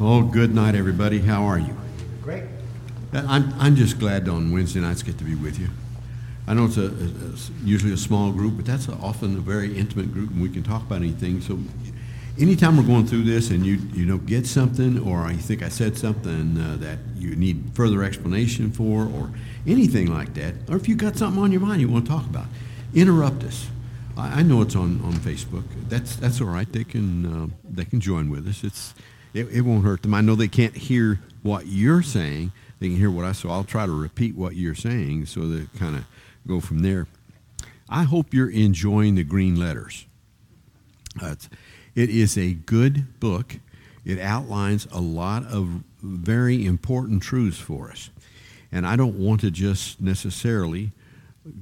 Oh, good night, everybody. How are you? Great. I'm, I'm just glad on Wednesday nights get to be with you. I know it's a, a- usually a small group, but that's often a very intimate group, and we can talk about anything. So, anytime we're going through this, and you you don't get something, or you think I said something uh, that you need further explanation for, or anything like that, or if you've got something on your mind you want to talk about, interrupt us. I, I know it's on, on Facebook. That's that's all right. They can uh, they can join with us. It's it, it won't hurt them. I know they can't hear what you're saying. They can hear what I so I'll try to repeat what you're saying so they kind of go from there. I hope you're enjoying the green letters. Uh, it is a good book. It outlines a lot of very important truths for us. And I don't want to just necessarily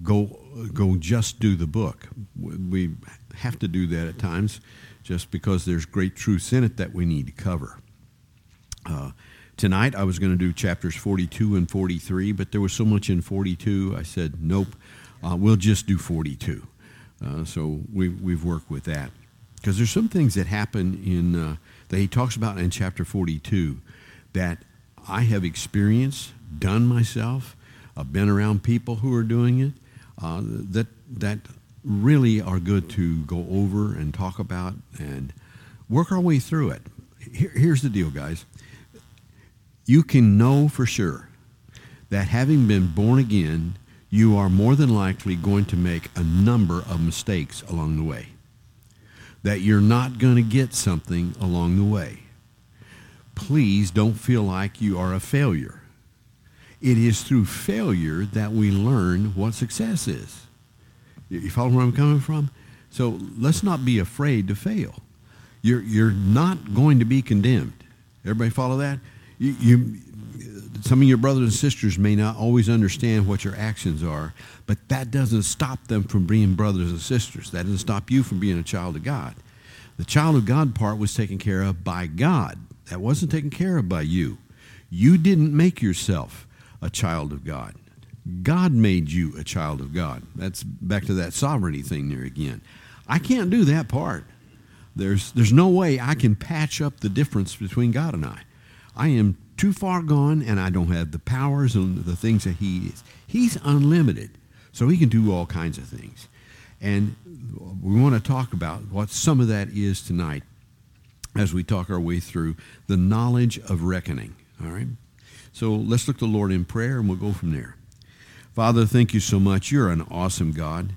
go go just do the book. We have to do that at times just because there's great truths in it that we need to cover. Uh, tonight I was going to do chapters 42 and 43, but there was so much in 42, I said, nope, uh, we'll just do 42. Uh, so we, we've worked with that. Because there's some things that happen in, uh, that he talks about in chapter 42 that I have experienced, done myself, I've been around people who are doing it, uh, that, that really are good to go over and talk about and work our way through it. Here, here's the deal, guys you can know for sure that having been born again, you are more than likely going to make a number of mistakes along the way. That you're not going to get something along the way. Please don't feel like you are a failure. It is through failure that we learn what success is. You follow where I'm coming from? So let's not be afraid to fail. You're, you're not going to be condemned. Everybody follow that? You, you, some of your brothers and sisters may not always understand what your actions are, but that doesn't stop them from being brothers and sisters. That doesn't stop you from being a child of God. The child of God part was taken care of by God. That wasn't taken care of by you. You didn't make yourself a child of God. God made you a child of God. That's back to that sovereignty thing there again. I can't do that part. There's, there's no way I can patch up the difference between God and I. I am too far gone and I don't have the powers and the things that He is. He's unlimited, so He can do all kinds of things. And we want to talk about what some of that is tonight as we talk our way through the knowledge of reckoning. All right? So let's look to the Lord in prayer and we'll go from there. Father, thank you so much. You're an awesome God.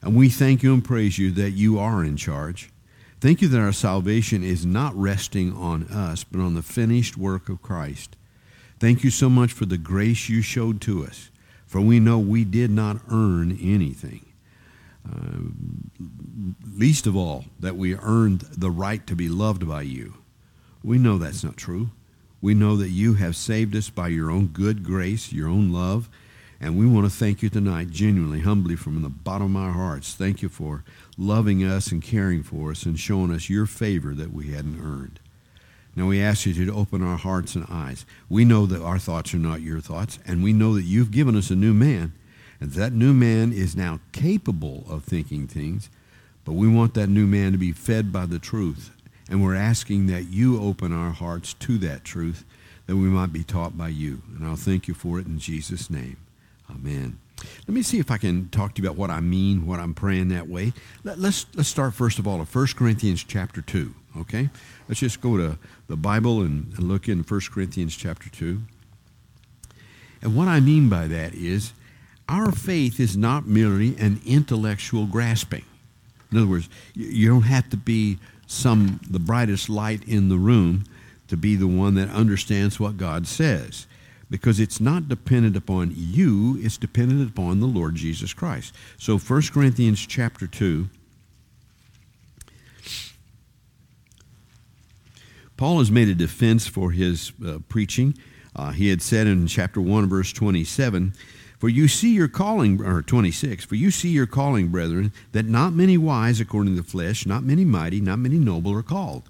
And we thank you and praise you that you are in charge. Thank you that our salvation is not resting on us, but on the finished work of Christ. Thank you so much for the grace you showed to us, for we know we did not earn anything. Uh, least of all, that we earned the right to be loved by you. We know that's not true. We know that you have saved us by your own good grace, your own love, and we want to thank you tonight, genuinely, humbly, from the bottom of our hearts. Thank you for loving us and caring for us and showing us your favor that we hadn't earned. Now we ask you to open our hearts and eyes. We know that our thoughts are not your thoughts, and we know that you've given us a new man, and that new man is now capable of thinking things, but we want that new man to be fed by the truth. And we're asking that you open our hearts to that truth, that we might be taught by you. And I'll thank you for it in Jesus' name. Amen. Let me see if I can talk to you about what I mean, what I'm praying that way. Let, us let's start first of all at 1 Corinthians chapter 2, okay? Let's just go to the Bible and, and look in 1 Corinthians chapter 2. And what I mean by that is our faith is not merely an intellectual grasping. In other words, you, you don't have to be some the brightest light in the room to be the one that understands what God says because it's not dependent upon you it's dependent upon the lord jesus christ. So 1 corinthians chapter 2 paul has made a defense for his uh, preaching. Uh, he had said in chapter 1 verse 27 for you see your calling or 26 for you see your calling brethren that not many wise according to the flesh not many mighty not many noble are called.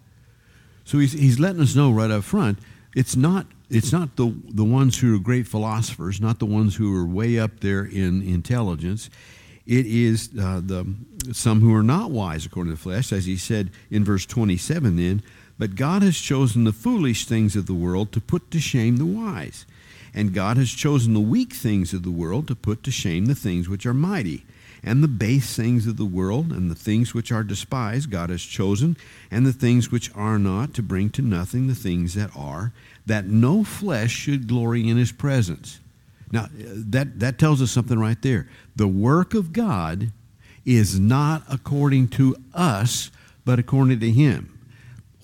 So he's, he's letting us know right up front it's not it's not the the ones who are great philosophers, not the ones who are way up there in intelligence. It is uh, the some who are not wise according to the flesh, as he said in verse 27. Then But God has chosen the foolish things of the world to put to shame the wise. And God has chosen the weak things of the world to put to shame the things which are mighty. And the base things of the world and the things which are despised God has chosen, and the things which are not to bring to nothing the things that are, that no flesh should glory in his presence. Now, that, that tells us something right there. The work of God is not according to us, but according to him.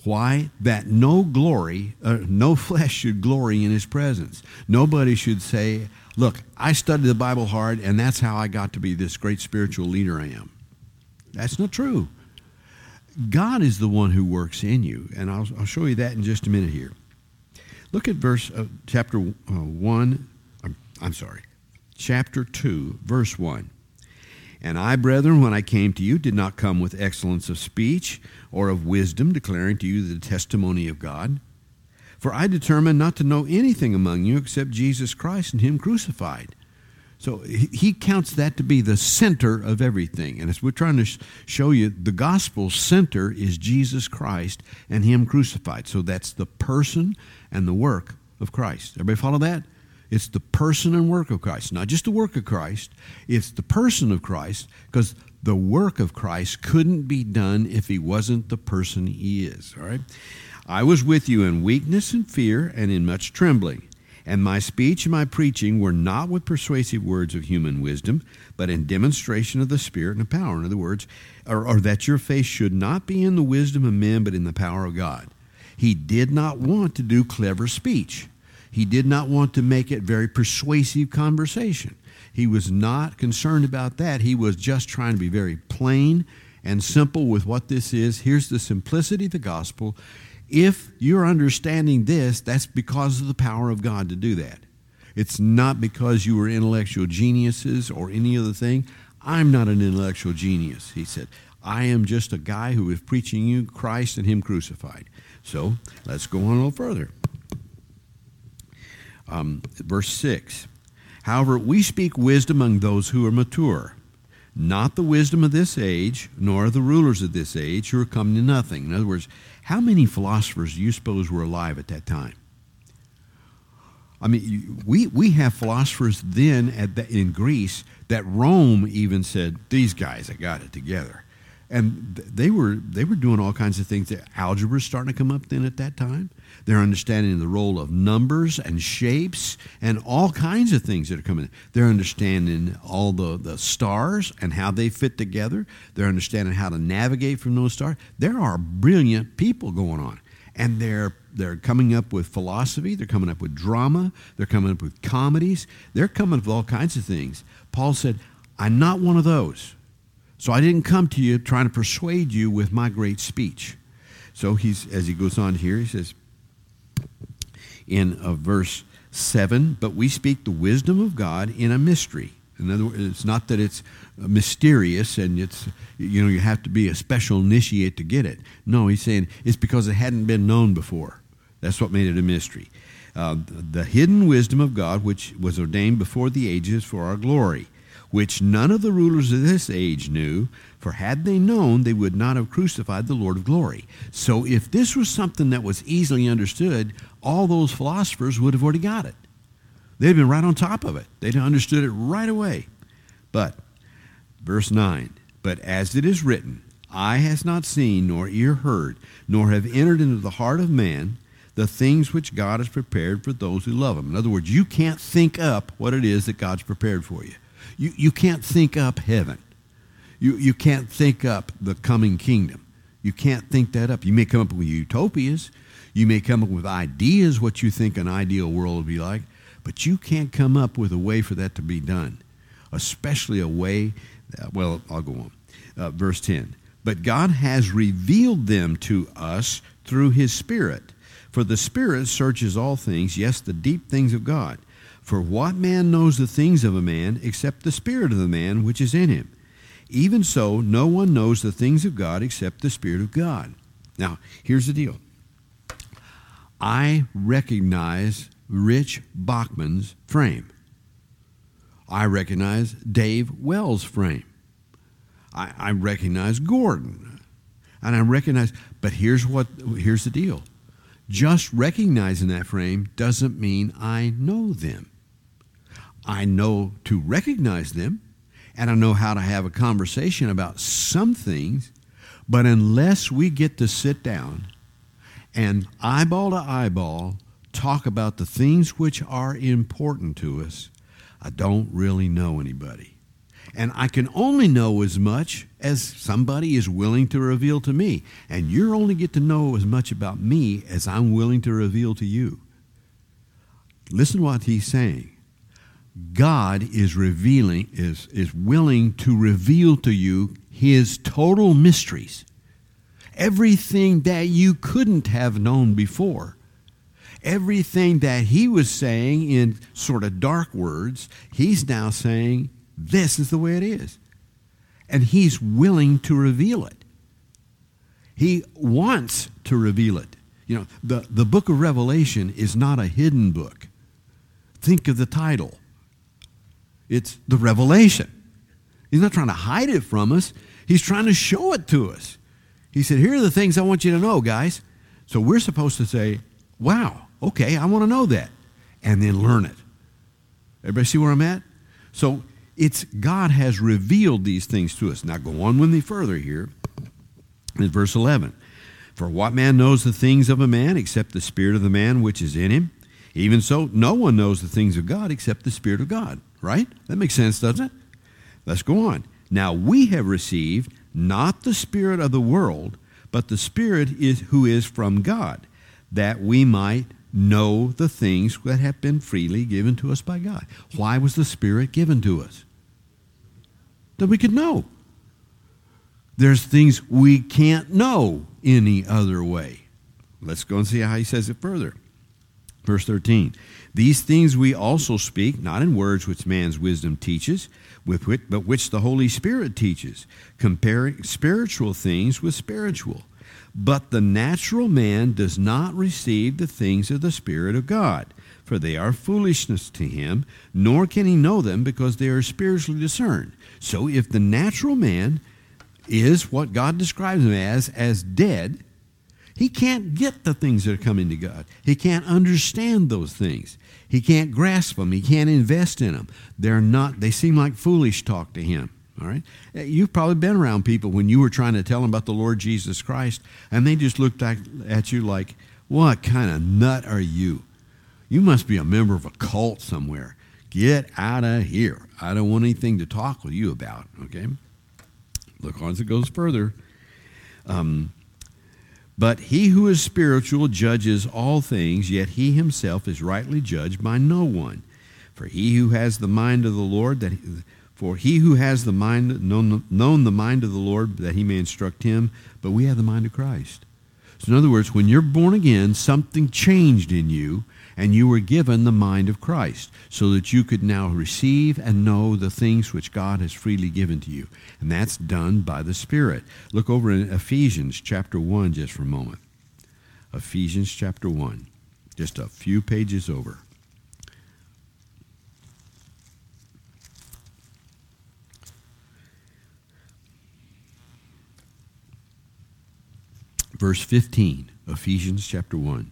Why? That no glory, uh, no flesh should glory in his presence. Nobody should say, Look, I studied the Bible hard, and that's how I got to be this great spiritual leader I am. That's not true. God is the one who works in you, and I'll, I'll show you that in just a minute here. Look at verse uh, chapter uh, 1, I'm, I'm sorry, chapter 2, verse 1. And I, brethren, when I came to you, did not come with excellence of speech or of wisdom, declaring to you the testimony of God. For I determined not to know anything among you except Jesus Christ and Him crucified. So he counts that to be the center of everything. And as we're trying to show you, the gospel center is Jesus Christ and Him crucified. So that's the person and the work of Christ. Everybody follow that? It's the person and work of Christ, not just the work of Christ. It's the person of Christ because the work of Christ couldn't be done if he wasn't the person he is. All right? I was with you in weakness and fear and in much trembling. And my speech and my preaching were not with persuasive words of human wisdom, but in demonstration of the Spirit and the power. In other words, or, or that your faith should not be in the wisdom of men, but in the power of God. He did not want to do clever speech. He did not want to make it very persuasive conversation. He was not concerned about that. He was just trying to be very plain and simple with what this is. Here's the simplicity of the gospel. If you're understanding this, that's because of the power of God to do that. It's not because you were intellectual geniuses or any other thing. I'm not an intellectual genius, he said. I am just a guy who is preaching you Christ and Him crucified. So let's go on a little further um, verse 6. However, we speak wisdom among those who are mature, not the wisdom of this age, nor the rulers of this age who are come to nothing. In other words, how many philosophers do you suppose were alive at that time? I mean, we, we have philosophers then the, in Greece that Rome even said, these guys have got it together. And they were, they were doing all kinds of things. Algebra is starting to come up then at that time. They're understanding the role of numbers and shapes and all kinds of things that are coming. They're understanding all the, the stars and how they fit together. They're understanding how to navigate from those stars. There are brilliant people going on. And they're they're coming up with philosophy, they're coming up with drama, they're coming up with comedies, they're coming up with all kinds of things. Paul said, I'm not one of those. So I didn't come to you trying to persuade you with my great speech. So he's as he goes on here, he says, in uh, verse 7 but we speak the wisdom of God in a mystery. In other words, it's not that it's mysterious and it's, you know, you have to be a special initiate to get it. No, he's saying it's because it hadn't been known before. That's what made it a mystery. Uh, the hidden wisdom of God, which was ordained before the ages for our glory, which none of the rulers of this age knew, for had they known, they would not have crucified the Lord of glory. So if this was something that was easily understood, all those philosophers would have already got it. They'd been right on top of it. They'd have understood it right away. But, verse 9, but as it is written, eye has not seen, nor ear heard, nor have entered into the heart of man the things which God has prepared for those who love him. In other words, you can't think up what it is that God's prepared for you. You, you can't think up heaven. You, you can't think up the coming kingdom. You can't think that up. You may come up with utopias. You may come up with ideas what you think an ideal world would be like, but you can't come up with a way for that to be done, especially a way. That, well, I'll go on. Uh, verse 10. But God has revealed them to us through his Spirit. For the Spirit searches all things, yes, the deep things of God. For what man knows the things of a man except the Spirit of the man which is in him? Even so, no one knows the things of God except the Spirit of God. Now, here's the deal I recognize Rich Bachman's frame. I recognize Dave Wells' frame. I, I recognize Gordon. and I recognize, but here's what here's the deal. Just recognizing that frame doesn't mean I know them. I know to recognize them, and I know how to have a conversation about some things, but unless we get to sit down and eyeball to eyeball talk about the things which are important to us, I don't really know anybody. And I can only know as much as somebody is willing to reveal to me. And you only get to know as much about me as I'm willing to reveal to you. Listen to what he's saying. God is revealing, is, is willing to reveal to you his total mysteries. Everything that you couldn't have known before. Everything that he was saying in sort of dark words, he's now saying, this is the way it is. And he's willing to reveal it. He wants to reveal it. You know, the, the book of Revelation is not a hidden book. Think of the title it's the revelation. He's not trying to hide it from us, he's trying to show it to us. He said, Here are the things I want you to know, guys. So we're supposed to say, Wow, okay, I want to know that. And then learn it. Everybody see where I'm at? So it's God has revealed these things to us. Now go on with me further here in verse 11. For what man knows the things of a man except the spirit of the man which is in him? Even so, no one knows the things of God except the Spirit of God. Right? That makes sense, doesn't it? Let's go on. Now we have received not the Spirit of the world, but the Spirit is who is from God, that we might know the things that have been freely given to us by God. Why was the Spirit given to us? That we could know. There's things we can't know any other way. Let's go and see how he says it further. Verse 13 These things we also speak, not in words which man's wisdom teaches, with which, but which the Holy Spirit teaches, comparing spiritual things with spiritual. But the natural man does not receive the things of the Spirit of God, for they are foolishness to him, nor can he know them because they are spiritually discerned. So if the natural man is what God describes him as, as dead, he can't get the things that are coming to God. He can't understand those things. He can't grasp them. He can't invest in them. They're not, they seem like foolish talk to him. All right? Uh, you've probably been around people when you were trying to tell them about the Lord Jesus Christ, and they just looked at, you like, What kind of nut are you? You must be a member of a cult somewhere. Get out of here. I don't want anything to talk with you about. Okay? Look as it goes further. Um, but he who is spiritual judges all things, yet he himself is rightly judged by no one. For he who has the mind of the Lord, that for he who has the mind known, known the mind of the Lord that he may instruct him, but we have the mind of Christ. So in other words, when you're born again, something changed in you, and you were given the mind of Christ, so that you could now receive and know the things which God has freely given to you. And that's done by the Spirit. Look over in Ephesians chapter 1 just for a moment. Ephesians chapter 1, just a few pages over. verse 15, Ephesians chapter 1.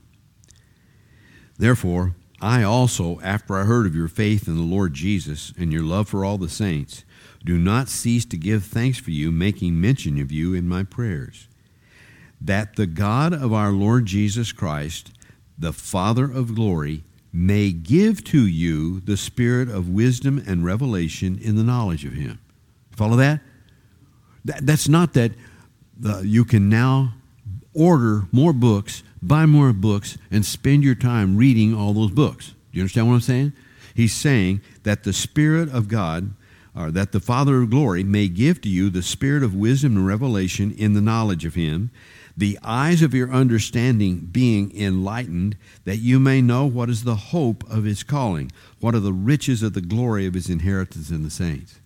Therefore, I also, after I heard of your faith in the Lord Jesus and your love for all the saints, do not cease to give thanks for you, making mention of you in my prayers, that the God of our Lord Jesus Christ, the Father of glory, may give to you the spirit of wisdom and revelation in the knowledge of him. Follow that? that that's not that the, you can now order more books, buy more books, and spend your time reading all those books. Do you understand what I'm saying? He's saying that the Spirit of God, or that the Father of glory, may give to you the spirit of wisdom and revelation in the knowledge of Him, the eyes of your understanding being enlightened, that you may know what is the hope of His calling, what are the riches of the glory of His inheritance in the saints.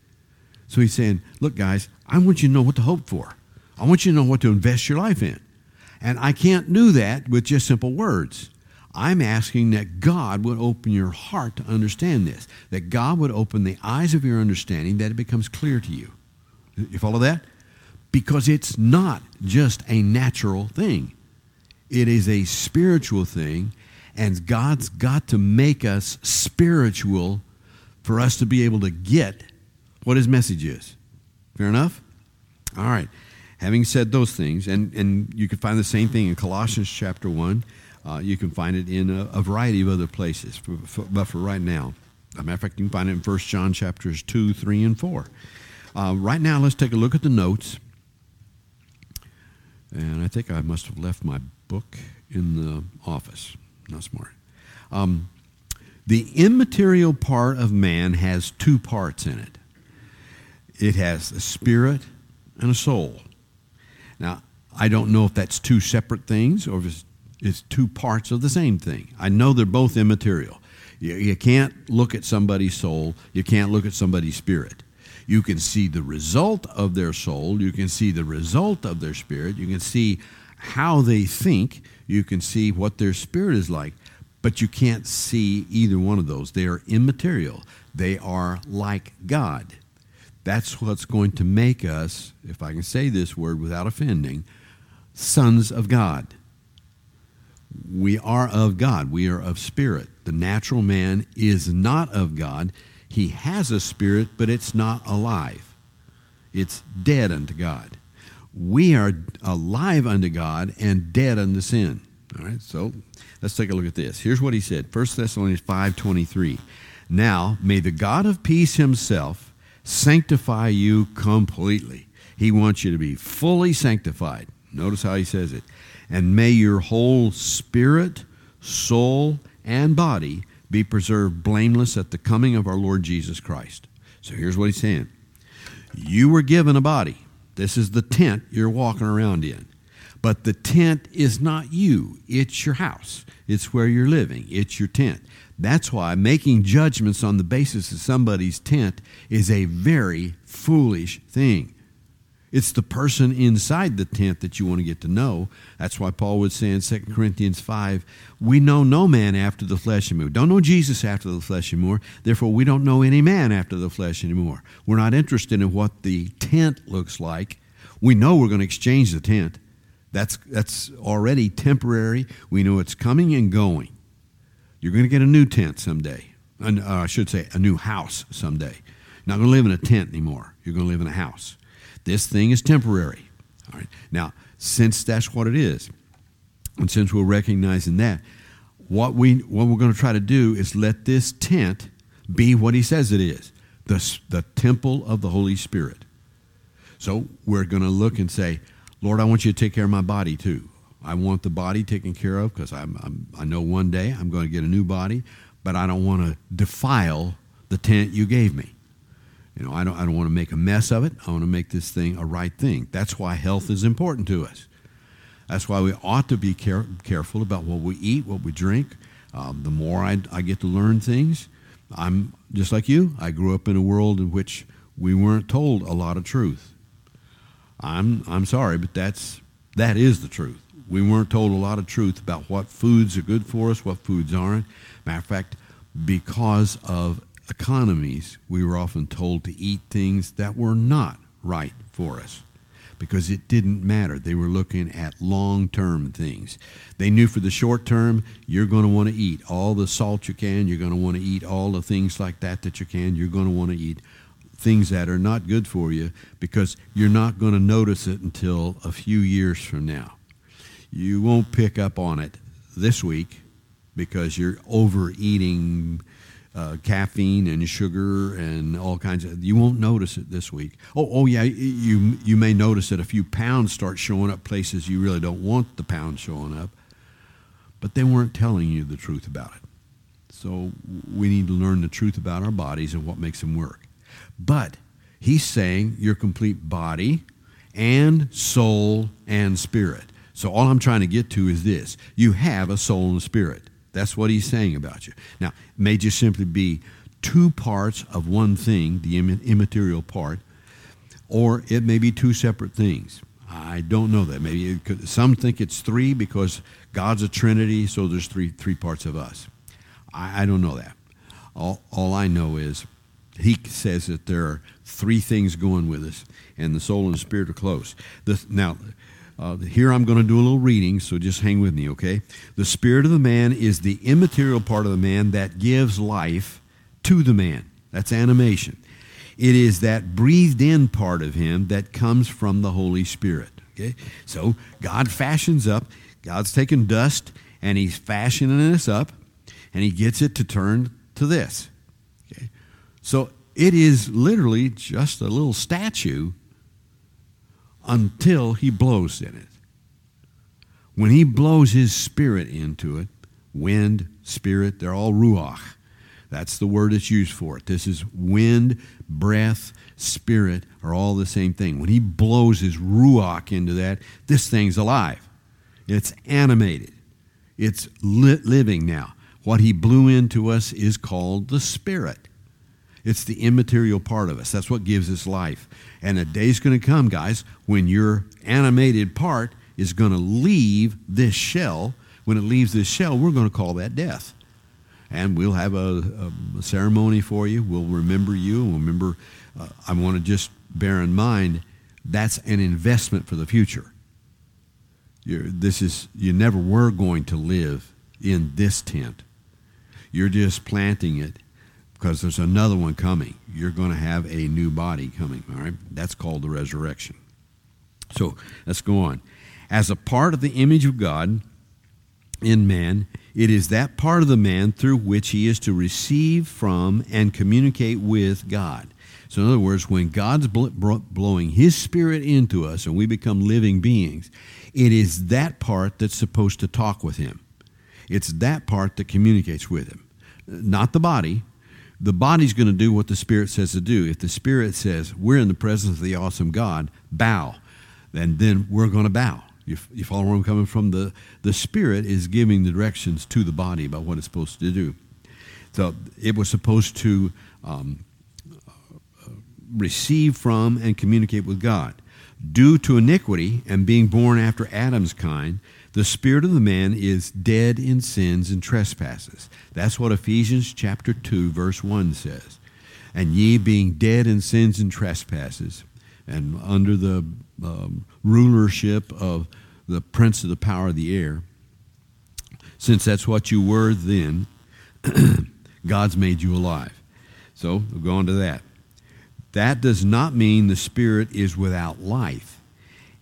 So he's saying, Look, guys, I want you to know what to hope for. I want you to know what to invest your life in. And I can't do that with just simple words. I'm asking that God would open your heart to understand this, that God would open the eyes of your understanding, that it becomes clear to you. You follow that? because it's not just a natural thing. It is a spiritual thing, and God's got to make us spiritual for us to be able to get what his message is. Fair enough? All right. Having said those things, and, and you can find the same thing in Colossians chapter 1. Uh, you can find it in a, a variety of other places. For, for, but for right now, as a matter of fact, you can find it in 1 John chapters 2, 3, and 4. Uh, right now, let's take a look at the notes. And I think I must have left my book in the office. Not smart. Um, the immaterial part of man has two parts in it it has a spirit and a soul. Now, I don't know if that's two separate things or if it's, it's two parts of the same thing. I know they're both immaterial. You, you can't look at somebody's soul, you can't look at somebody's spirit. You can see the result of their soul, you can see the result of their spirit, you can see how they think, you can see what their spirit is like, but you can't see either one of those. They are immaterial, they are like God. That's what's going to make us, if I can say this word without offending, sons of God. We are of God. We are of spirit. The natural man is not of God. He has a spirit, but it's not alive. It's dead unto God. We are alive unto God and dead unto sin. All right, so let's take a look at this. Here's what he said 1 Thessalonians 5.23. Now, may the God of peace himself sanctify you completely. He wants you to be fully sanctified. Notice how he says it. And may your whole spirit, soul, and body be preserved blameless at the coming of our Lord Jesus Christ. So here's what he's saying You were given a body. This is the tent you're walking around in. But the tent is not you, it's your house. It's where you're living, it's your tent. That's why making judgments on the basis of somebody's tent is a very foolish thing. It's the person inside the tent that you want to get to know. That's why Paul would say in 2 Corinthians 5, we know no man after the flesh anymore. Don't know Jesus after the flesh anymore. Therefore, we don't know any man after the flesh anymore. We're not interested in what the tent looks like. We know we're going to exchange the tent. That's, that's already temporary. We know it's coming and going. You're going to get a new tent someday. Uh, I should say, a new house someday. Not going to live in a tent anymore. You're going to live in a house. This thing is temporary. All right. Now, since that's what it is, and since we're recognizing that, what we what we're going to try to do is let this tent be what he says it is the, the temple of the Holy Spirit. So we're going to look and say, Lord, I want you to take care of my body too. I want the body taken care of because I'm, I'm, I know one day I'm going to get a new body, but I don't want to defile the tent you gave me. You know, I don't, I don't want to make a mess of it. I want to make this thing a right thing. That's why health is important to us. That's why we ought to be care, careful about what we eat, what we drink. Um, the more I, I get to learn things, I'm just like you. I grew up in a world in which we weren't told a lot of truth. I'm, I'm sorry, but that's, that is the truth. We weren't told a lot of truth about what foods are good for us, what foods aren't. Matter of fact, because of economies, we were often told to eat things that were not right for us because it didn't matter. They were looking at long term things. They knew for the short term, you're going to want to eat all the salt you can, you're going to want to eat all the things like that that you can, you're going to want to eat things that are not good for you because you're not going to notice it until a few years from now. You won't pick up on it this week because you're overeating uh, caffeine and sugar and all kinds of. You won't notice it this week. Oh, oh yeah, you you may notice that a few pounds start showing up places you really don't want the pounds showing up, but they weren't telling you the truth about it. So we need to learn the truth about our bodies and what makes them work. But he's saying your complete body and soul and spirit. So all I'm trying to get to is this: you have a soul and a spirit. That's what he's saying about you. Now, it may just simply be two parts of one thing, the immaterial part, or it may be two separate things. I don't know that. Maybe could, some think it's three because God's a Trinity, so there's three three parts of us. I, I don't know that. All, all I know is he says that there are three things going with us, and the soul and the spirit are close. The, now, uh, here I'm going to do a little reading, so just hang with me, okay? The spirit of the man is the immaterial part of the man that gives life to the man. That's animation. It is that breathed in part of him that comes from the Holy Spirit. Okay? So God fashions up, God's taking dust and he's fashioning us up, and he gets it to turn to this. So it is literally just a little statue until he blows in it. When he blows his spirit into it, wind, spirit, they're all ruach. That's the word that's used for it. This is wind, breath, spirit are all the same thing. When he blows his ruach into that, this thing's alive. It's animated. It's living now. What he blew into us is called the spirit. It's the immaterial part of us. That's what gives us life. And a day's going to come, guys, when your animated part is going to leave this shell. When it leaves this shell, we're going to call that death. And we'll have a, a ceremony for you. We'll remember you. We'll remember, uh, I want to just bear in mind that's an investment for the future. You're, this is, you never were going to live in this tent. You're just planting it because there's another one coming. You're going to have a new body coming, all right? That's called the resurrection. So let's go on. As a part of the image of God in man, it is that part of the man through which he is to receive from and communicate with God. So, in other words, when God's blowing his spirit into us and we become living beings, it is that part that's supposed to talk with him. It's that part that communicates with him, not the body the body's going to do what the Spirit says to do. If the Spirit says, we're in the presence of the awesome God, bow, and then we're going to bow. You, you follow where I'm coming from? The, the Spirit is giving the directions to the body about what it's supposed to do. So it was supposed to um, receive from and communicate with God. Due to iniquity and being born after Adam's kind, the spirit of the man is dead in sins and trespasses. That's what Ephesians chapter 2 verse 1 says. And ye being dead in sins and trespasses and under the um, rulership of the prince of the power of the air, since that's what you were then, God's made you alive. So we'll go on to that. That does not mean the spirit is without life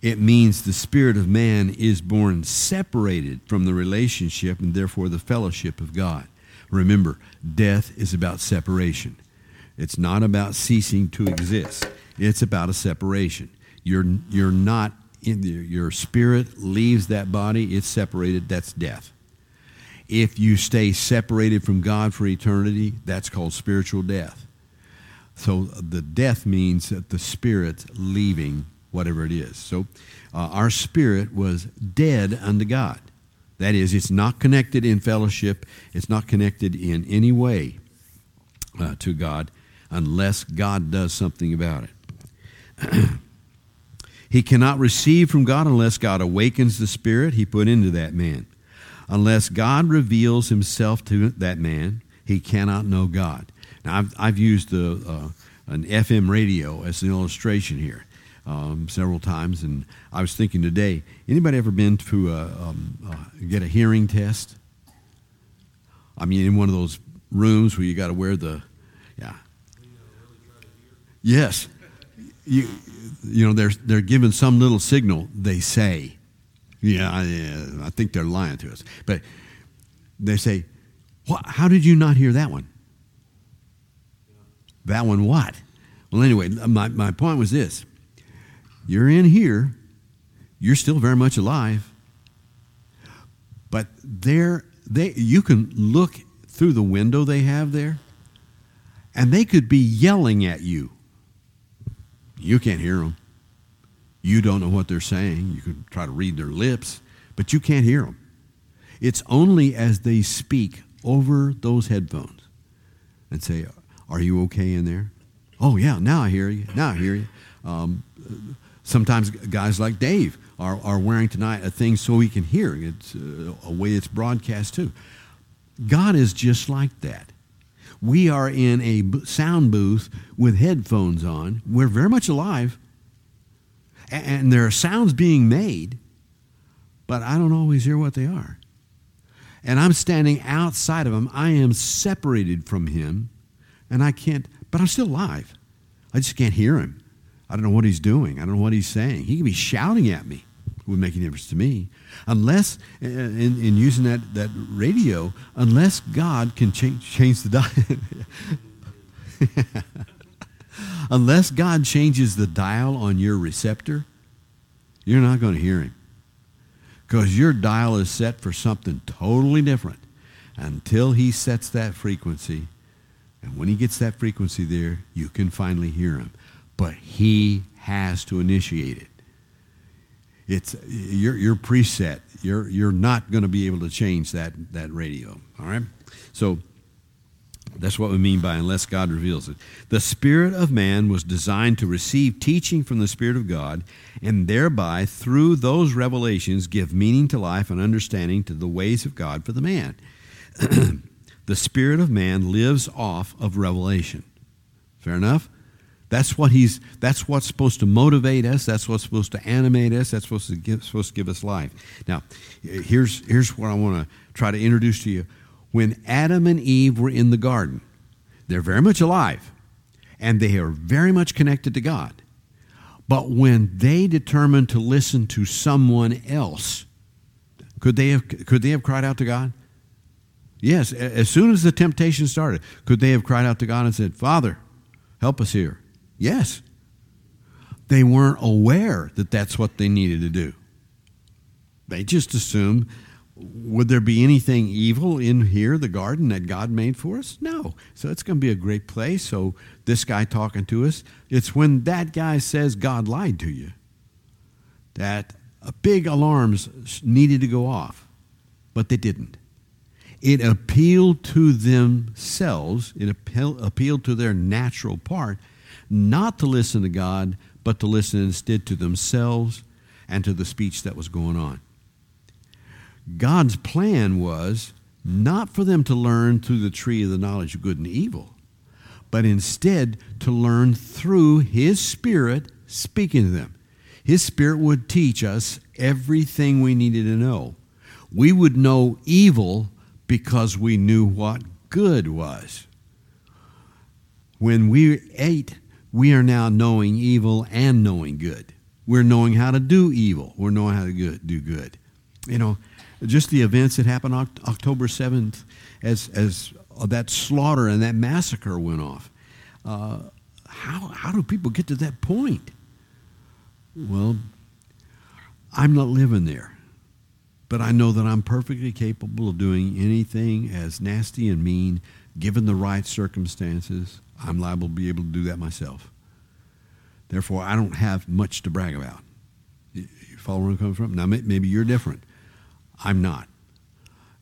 it means the spirit of man is born separated from the relationship and therefore the fellowship of God. Remember, death is about separation. It's not about ceasing to exist. It's about a separation. You're, you're not in the, your spirit leaves that body, it's separated, that's death. If you stay separated from God for eternity, that's called spiritual death. So the death means that the spirit leaving whatever it is. So uh, our spirit was dead unto God. That is, it's not connected in fellowship, it's not connected in any way uh, to God unless God does something about it. he cannot receive from God unless God awakens the spirit he put into that man. Unless God reveals himself to that man, he cannot know God. Now, I've, I've used uh, an FM radio as an illustration here um, several times, and I was thinking today, anybody ever been to a, um, uh, get a hearing test? I mean, in one of those rooms where you got to wear the, yeah. Yes, you, you know they're they're giving some little signal. They say, yeah, I, I think they're lying to us, but they say, what, how did you not hear that one? That one what? Well, anyway, my, my point was this you're in here, you're still very much alive. But there, they, you can look through the window they have there, and they could be yelling at you. You can't hear them. You don't know what they're saying. You can try to read their lips, but you can't hear them. It's only as they speak over those headphones and say, Are you okay in there? Oh, yeah, now I hear you. Now I hear you. Um, Sometimes guys like Dave are, are wearing tonight a thing so he can hear. It's uh, a way it's broadcast too. God is just like that. We are in a sound booth with headphones on. We're very much alive. And there are sounds being made, but I don't always hear what they are. And I'm standing outside of him. I am separated from him, and I can't, but I'm still alive. I just can't hear him. I don't know what he's doing. I don't know what he's saying. He could be shouting at me. It would make a difference to me. Unless, uh, in, in using that, that radio, unless God can change, change the dial. unless God changes the dial on your receptor, you're not going to hear him. Because your dial is set for something totally different until he sets that frequency. And when he gets that frequency there, you can finally hear him but he has to initiate it. It's your your preset. You're you're not going to be able to change that that radio. All right. So that's what we mean by unless God reveals it. The spirit of man was designed to receive teaching from the Spirit of God and thereby, through those revelations, give meaning to life and understanding to the ways of God for the man. the spirit of man lives off of revelation. Fair enough? That's what he's. That's what's supposed to motivate us. That's what's supposed to animate us. That's supposed to give, supposed to give us life. Now, here's here's what I want to try to introduce to you. When Adam and Eve were in the garden, they're very much alive, and they are very much connected to God. But when they determined to listen to someone else, could they have could they have cried out to God? Yes. As soon as the temptation started, could they have cried out to God and said, "Father, help us here"? Yes. They weren't aware that that's what they needed to do. They just assumed, would there be anything evil in here, the garden that God made for us? No. So it's going to be a great place. So this guy talking to us, it's when that guy says God lied to you that a big alarms needed to go off, but they didn't. It appealed to themselves, it appealed to their natural part not to listen to God, but to listen instead to themselves and to the speech that was going on. God's plan was not for them to learn through the tree of the knowledge of good and evil, but instead to learn through His Spirit speaking to them. His Spirit would teach us everything we needed to know. We would know evil because we knew what good was. When we ate we are now knowing evil and knowing good. We're knowing how to do evil. We're knowing how to do good. You know, just the events that happened October 7th as, as that slaughter and that massacre went off. Uh, how, how do people get to that point? Well, I'm not living there. But I know that I'm perfectly capable of doing anything as nasty and mean, given the right circumstances, I'm liable to be able to do that myself. Therefore, I don't have much to brag about. You follow where I'm coming from? Now, maybe you're different. I'm not.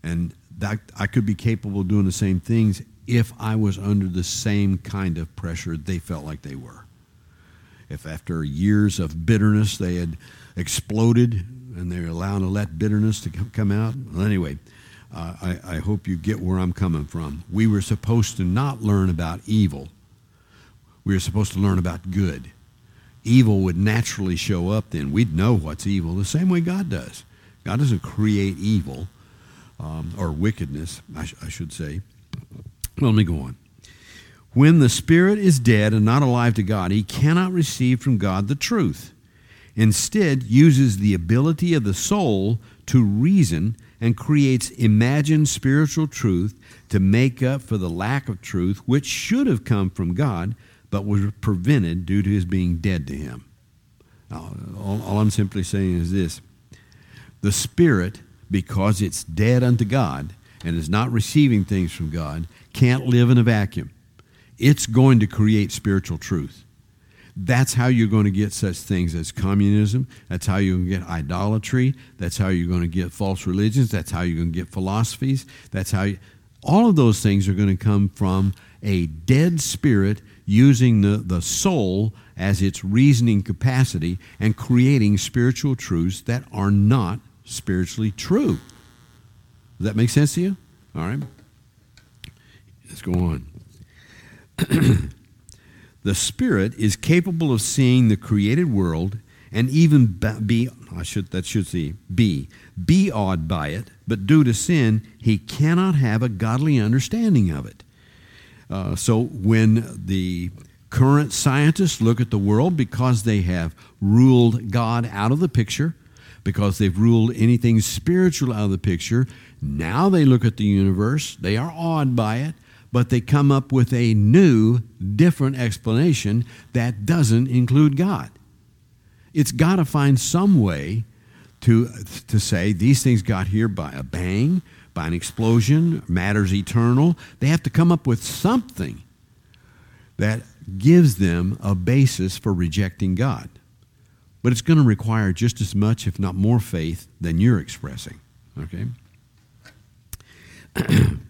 And that I could be capable of doing the same things if I was under the same kind of pressure they felt like they were. If after years of bitterness they had exploded and they're allowing to let bitterness to come out. Well, anyway, I, I hope you get where I'm coming from. We were supposed to not learn about evil. We were supposed to learn about good. Evil would naturally show up then. We'd know what's evil the same way God does. God doesn't create evil um, or wickedness, I, sh- I should say. Well, let me go on. When the spirit is dead and not alive to God, he cannot receive from God the truth. Instead, uses the ability of the soul to reason and creates imagined spiritual truth to make up for the lack of truth which should have come from God but was prevented due to his being dead to him. Now, all, all I'm simply saying is this the Spirit, because it's dead unto God and is not receiving things from God, can't live in a vacuum. It's going to create spiritual truth. That's how you're going to get such things as communism. That's how you're going to get idolatry. That's how you're going to get false religions. That's how you're going to get philosophies. That's how you, all of those things are going to come from a dead spirit using the, the soul as its reasoning capacity and creating spiritual truths that are not spiritually true. Does that make sense to you? All right. Let's go on. the spirit is capable of seeing the created world and even be I should that should see be be awed by it, but due to sin, he cannot have a godly understanding of it. Uh, so when the current scientists look at the world because they have ruled God out of the picture, because they've ruled anything spiritual out of the picture, now they look at the universe, they are awed by it, but they come up with a new, different explanation that doesn't include God. It's got to find some way to, to say these things got here by a bang, by an explosion, matter's eternal. They have to come up with something that gives them a basis for rejecting God. But it's going to require just as much, if not more, faith than you're expressing. Okay?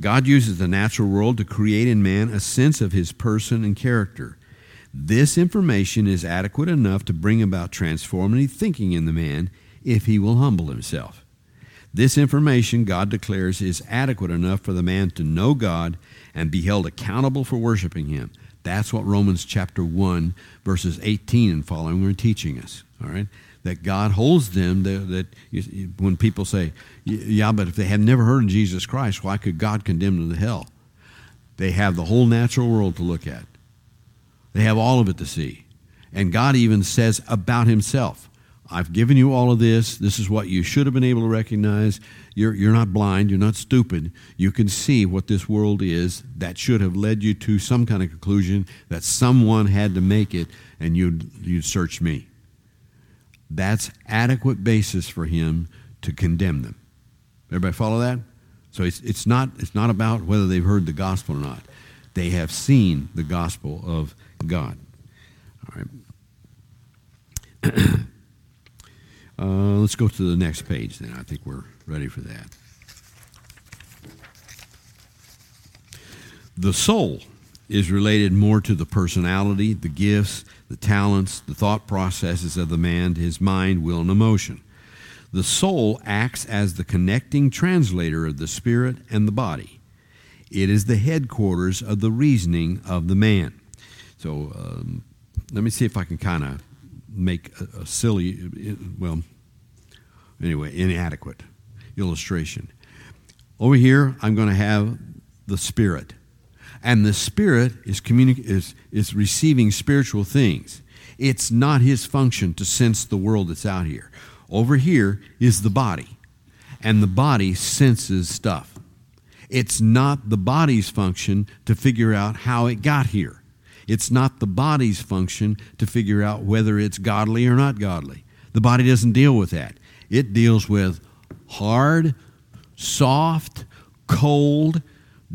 God uses the natural world to create in man a sense of his person and character. This information is adequate enough to bring about transformative thinking in the man if he will humble himself. This information, God declares, is adequate enough for the man to know God and be held accountable for worshiping him. That's what Romans chapter 1, verses 18 and following are teaching us. All right? That God holds them, that, that when people say, yeah, but if they have never heard of Jesus Christ, why could God condemn them to hell? They have the whole natural world to look at. They have all of it to see. And God even says about himself, I've given you all of this. This is what you should have been able to recognize. You're, you're not blind. You're not stupid. You can see what this world is. That should have led you to some kind of conclusion that someone had to make it, and you'd, you'd search me. That's adequate basis for him to condemn them. Everybody follow that? So it's, it's, not, it's not about whether they've heard the gospel or not. They have seen the gospel of God. All right. uh, let's go to the next page then. I think we're ready for that. The soul is related more to the personality, the gifts, the talents, the thought processes of the man, his mind, will, and emotion. The soul acts as the connecting translator of the spirit and the body. It is the headquarters of the reasoning of the man. So um, let me see if I can kind of make a, a silly, well, anyway, inadequate illustration. Over here, I'm going to have the Spirit. And the Spirit is, communi- is, is receiving spiritual things. It's not his function to sense the world that's out here. Over here is the body, and the body senses stuff. It's not the body's function to figure out how it got here. It's not the body's function to figure out whether it's godly or not godly. The body doesn't deal with that. It deals with hard, soft, cold,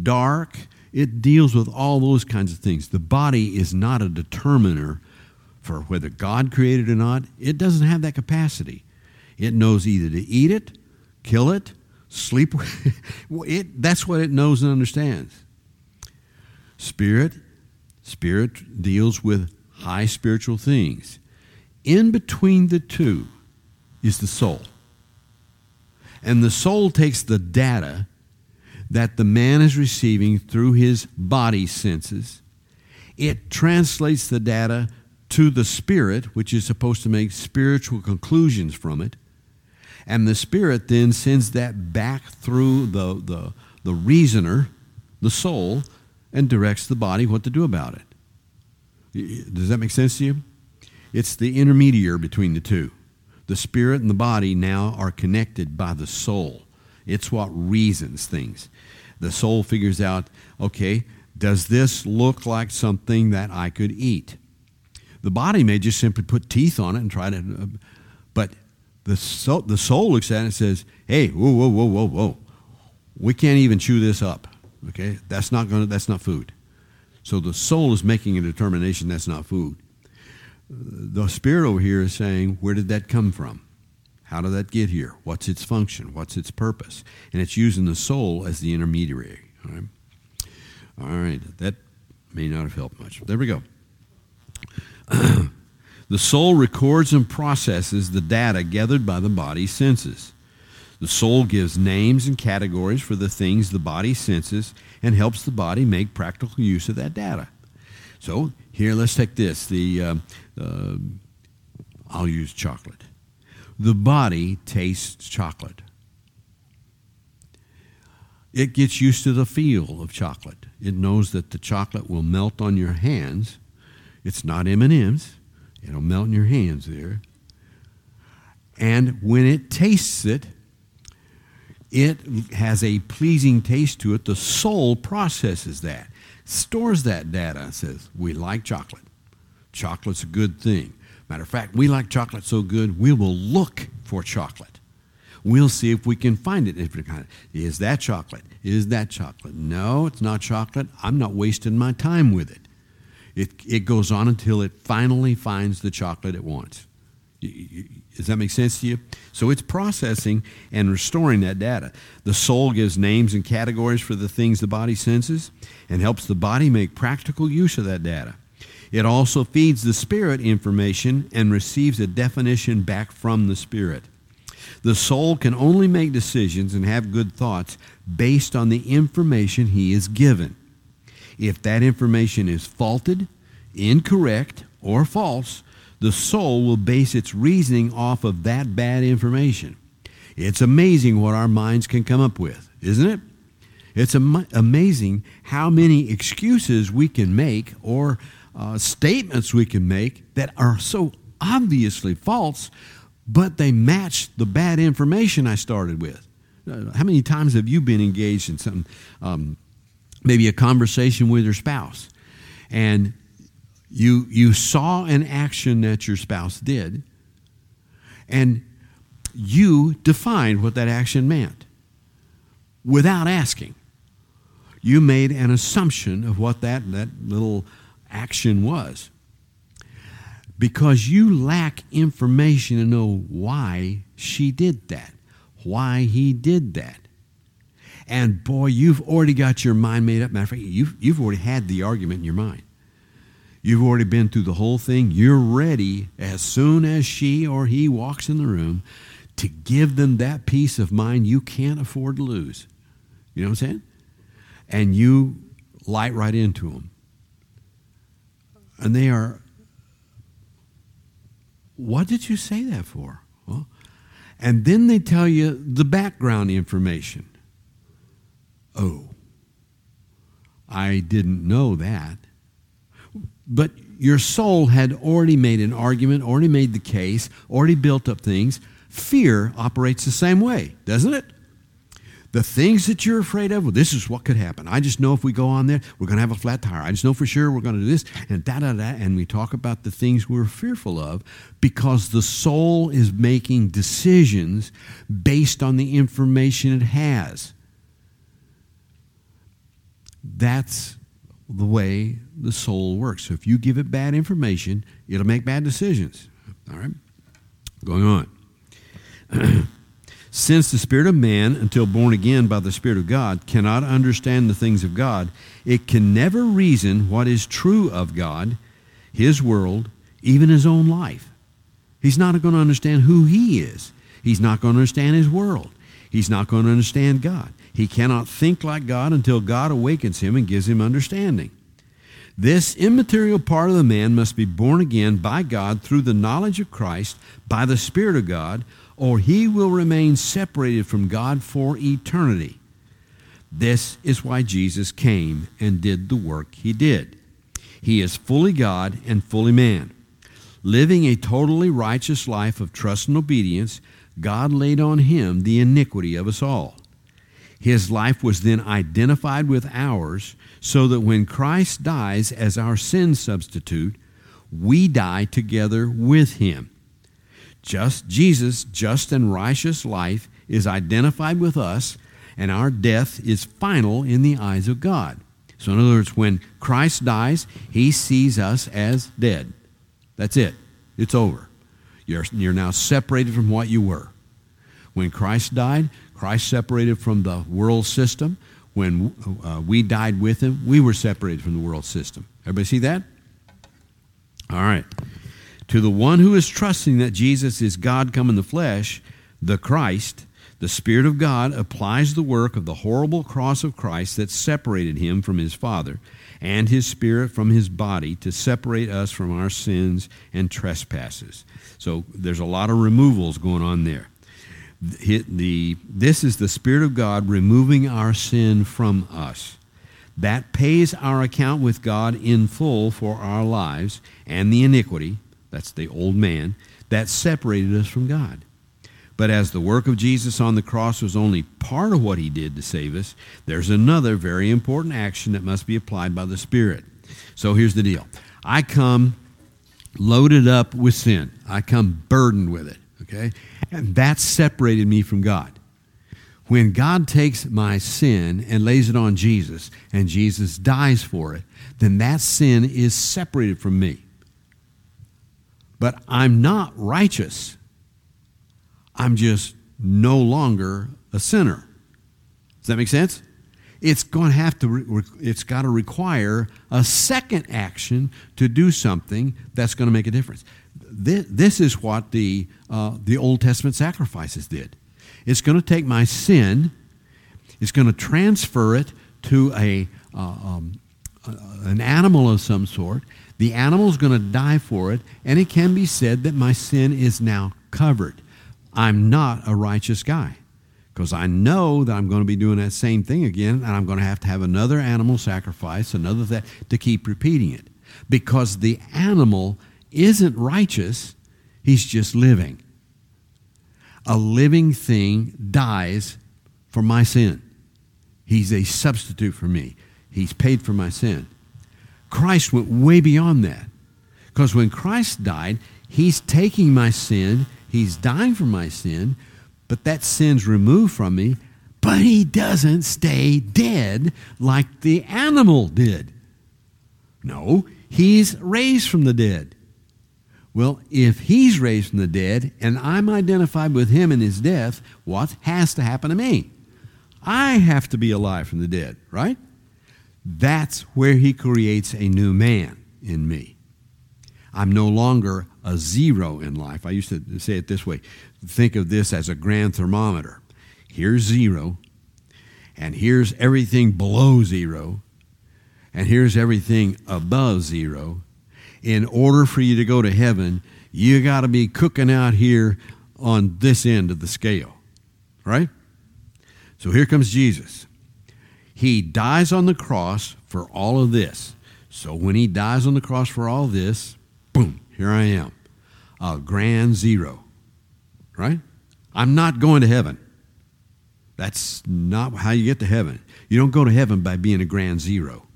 dark. It deals with all those kinds of things. The body is not a determiner for whether God created or not. It doesn't have that capacity. It knows either to eat it, kill it, sleep it. That's what it knows and understands. Spirit Spirit deals with high spiritual things. In between the two is the soul. And the soul takes the data that the man is receiving through his body senses, it translates the data to the spirit, which is supposed to make spiritual conclusions from it. And the spirit then sends that back through the, the, the reasoner, the soul, and directs the body what to do about it. Does that make sense to you? It's the intermediary between the two. The spirit and the body now are connected by the soul. It's what reasons things. The soul figures out, okay, does this look like something that I could eat? The body may just simply put teeth on it and try to, but the soul, the soul looks at it and says, hey, whoa, whoa, whoa, whoa, whoa. We can't even chew this up. Okay? That's not to, that's not food. So the soul is making a determination that's not food. The spirit over here is saying, where did that come from? How did that get here? What's its function? What's its purpose? And it's using the soul as the intermediary. All right. All right. That may not have helped much. There we go. the soul records and processes the data gathered by the body's senses. The soul gives names and categories for the things the body senses and helps the body make practical use of that data. So here, let's take this. The uh, uh, I'll use chocolate. The body tastes chocolate. It gets used to the feel of chocolate. It knows that the chocolate will melt on your hands. It's not M&Ms. It'll melt in your hands there. And when it tastes it, it has a pleasing taste to it. The soul processes that, stores that data, and says, We like chocolate. Chocolate's a good thing. Matter of fact, we like chocolate so good, we will look for chocolate. We'll see if we can find it. Is that chocolate? Is that chocolate? No, it's not chocolate. I'm not wasting my time with it. It, it goes on until it finally finds the chocolate it wants. Does that make sense to you? So it's processing and restoring that data. The soul gives names and categories for the things the body senses and helps the body make practical use of that data. It also feeds the spirit information and receives a definition back from the spirit. The soul can only make decisions and have good thoughts based on the information he is given. If that information is faulted, incorrect, or false, the soul will base its reasoning off of that bad information. It's amazing what our minds can come up with, isn't it? It's am- amazing how many excuses we can make or uh, statements we can make that are so obviously false, but they match the bad information I started with. Uh, how many times have you been engaged in some, um, maybe a conversation with your spouse, and you you saw an action that your spouse did, and you defined what that action meant without asking. You made an assumption of what that, that little action was because you lack information to know why she did that, why he did that. And boy, you've already got your mind made up. Matter of fact, you've, you've already had the argument in your mind. You've already been through the whole thing. You're ready as soon as she or he walks in the room to give them that peace of mind you can't afford to lose. You know what I'm saying? And you light right into them. And they are what did you say that for? Well, and then they tell you the background information. Oh, I didn't know that. But your soul had already made an argument, already made the case, already built up things. Fear operates the same way, doesn't it? The things that you're afraid of, well, this is what could happen. I just know if we go on there, we're going to have a flat tire. I just know for sure we're going to do this and da da da. And we talk about the things we're fearful of because the soul is making decisions based on the information it has. That's the way the soul works. So if you give it bad information, it'll make bad decisions. All right? Going on. Since the spirit of man, until born again by the Spirit of God, cannot understand the things of God, it can never reason what is true of God, His world, even His own life. He's not going to understand who He is. He's not going to understand His world. He's not going to understand God. He cannot think like God until God awakens him and gives him understanding. This immaterial part of the man must be born again by God through the knowledge of Christ, by the Spirit of God, or he will remain separated from God for eternity. This is why Jesus came and did the work he did. He is fully God and fully man. Living a totally righteous life of trust and obedience, God laid on him the iniquity of us all. His life was then identified with ours, so that when Christ dies as our sin substitute, we die together with him. Just Jesus' just and righteous life is identified with us, and our death is final in the eyes of God. So, in other words, when Christ dies, he sees us as dead. That's it. It's over. You're, you're now separated from what you were. When Christ died, Christ separated from the world system. When uh, we died with him, we were separated from the world system. Everybody see that? All right. To the one who is trusting that Jesus is God come in the flesh, the Christ, The Spirit of God applies the work of the horrible cross of Christ that separated him from his Father, and his Spirit from his body to separate us from our sins and trespasses. So there's a lot of removals going on there. The, this is the Spirit of God removing our sin from us. That pays our account with God in full for our lives and the iniquity, that's the old man, that separated us from God. But as the work of Jesus on the cross was only part of what he did to save us, there's another very important action that must be applied by the Spirit. So here's the deal I come loaded up with sin, I come burdened with it, okay? And that separated me from God. When God takes my sin and lays it on Jesus, and Jesus dies for it, then that sin is separated from me. But I'm not righteous. I'm just no longer a sinner. Does that make sense? It's going to have to, it's got to require a second action to do something that's going to make a difference. This, is what the, uh, the Old Testament sacrifices did. It's going to take my sin, it's going to transfer it to a, uh, um, an animal of some sort. The animal is going to die for it, and it can be said that my sin is now covered. I'm not a righteous guy because I know that I'm going to be doing that same thing again, and I'm going to have to have another animal sacrifice, another that to keep repeating it. Because the animal isn't righteous, he's just living. A living thing dies for my sin. He's a substitute for me. He's paid for my sin. Christ went way beyond that. Because when Christ died, he's taking my sin He's dying for my sin, but that sin's removed from me, but he doesn't stay dead like the animal did. No, he's raised from the dead. Well, if he's raised from the dead and I'm identified with him in his death, what has to happen to me? I have to be alive from the dead, right? That's where he creates a new man in me. I'm no longer a zero in life. I used to say it this way think of this as a grand thermometer. Here's zero, and here's everything below zero, and here's everything above zero. In order for you to go to heaven, you got to be cooking out here on this end of the scale, right? So here comes Jesus. He dies on the cross for all of this. So when he dies on the cross for all this, boom, here I am, a grand zero, right? I'm not going to heaven. That's not how you get to heaven. You don't go to heaven by being a grand zero.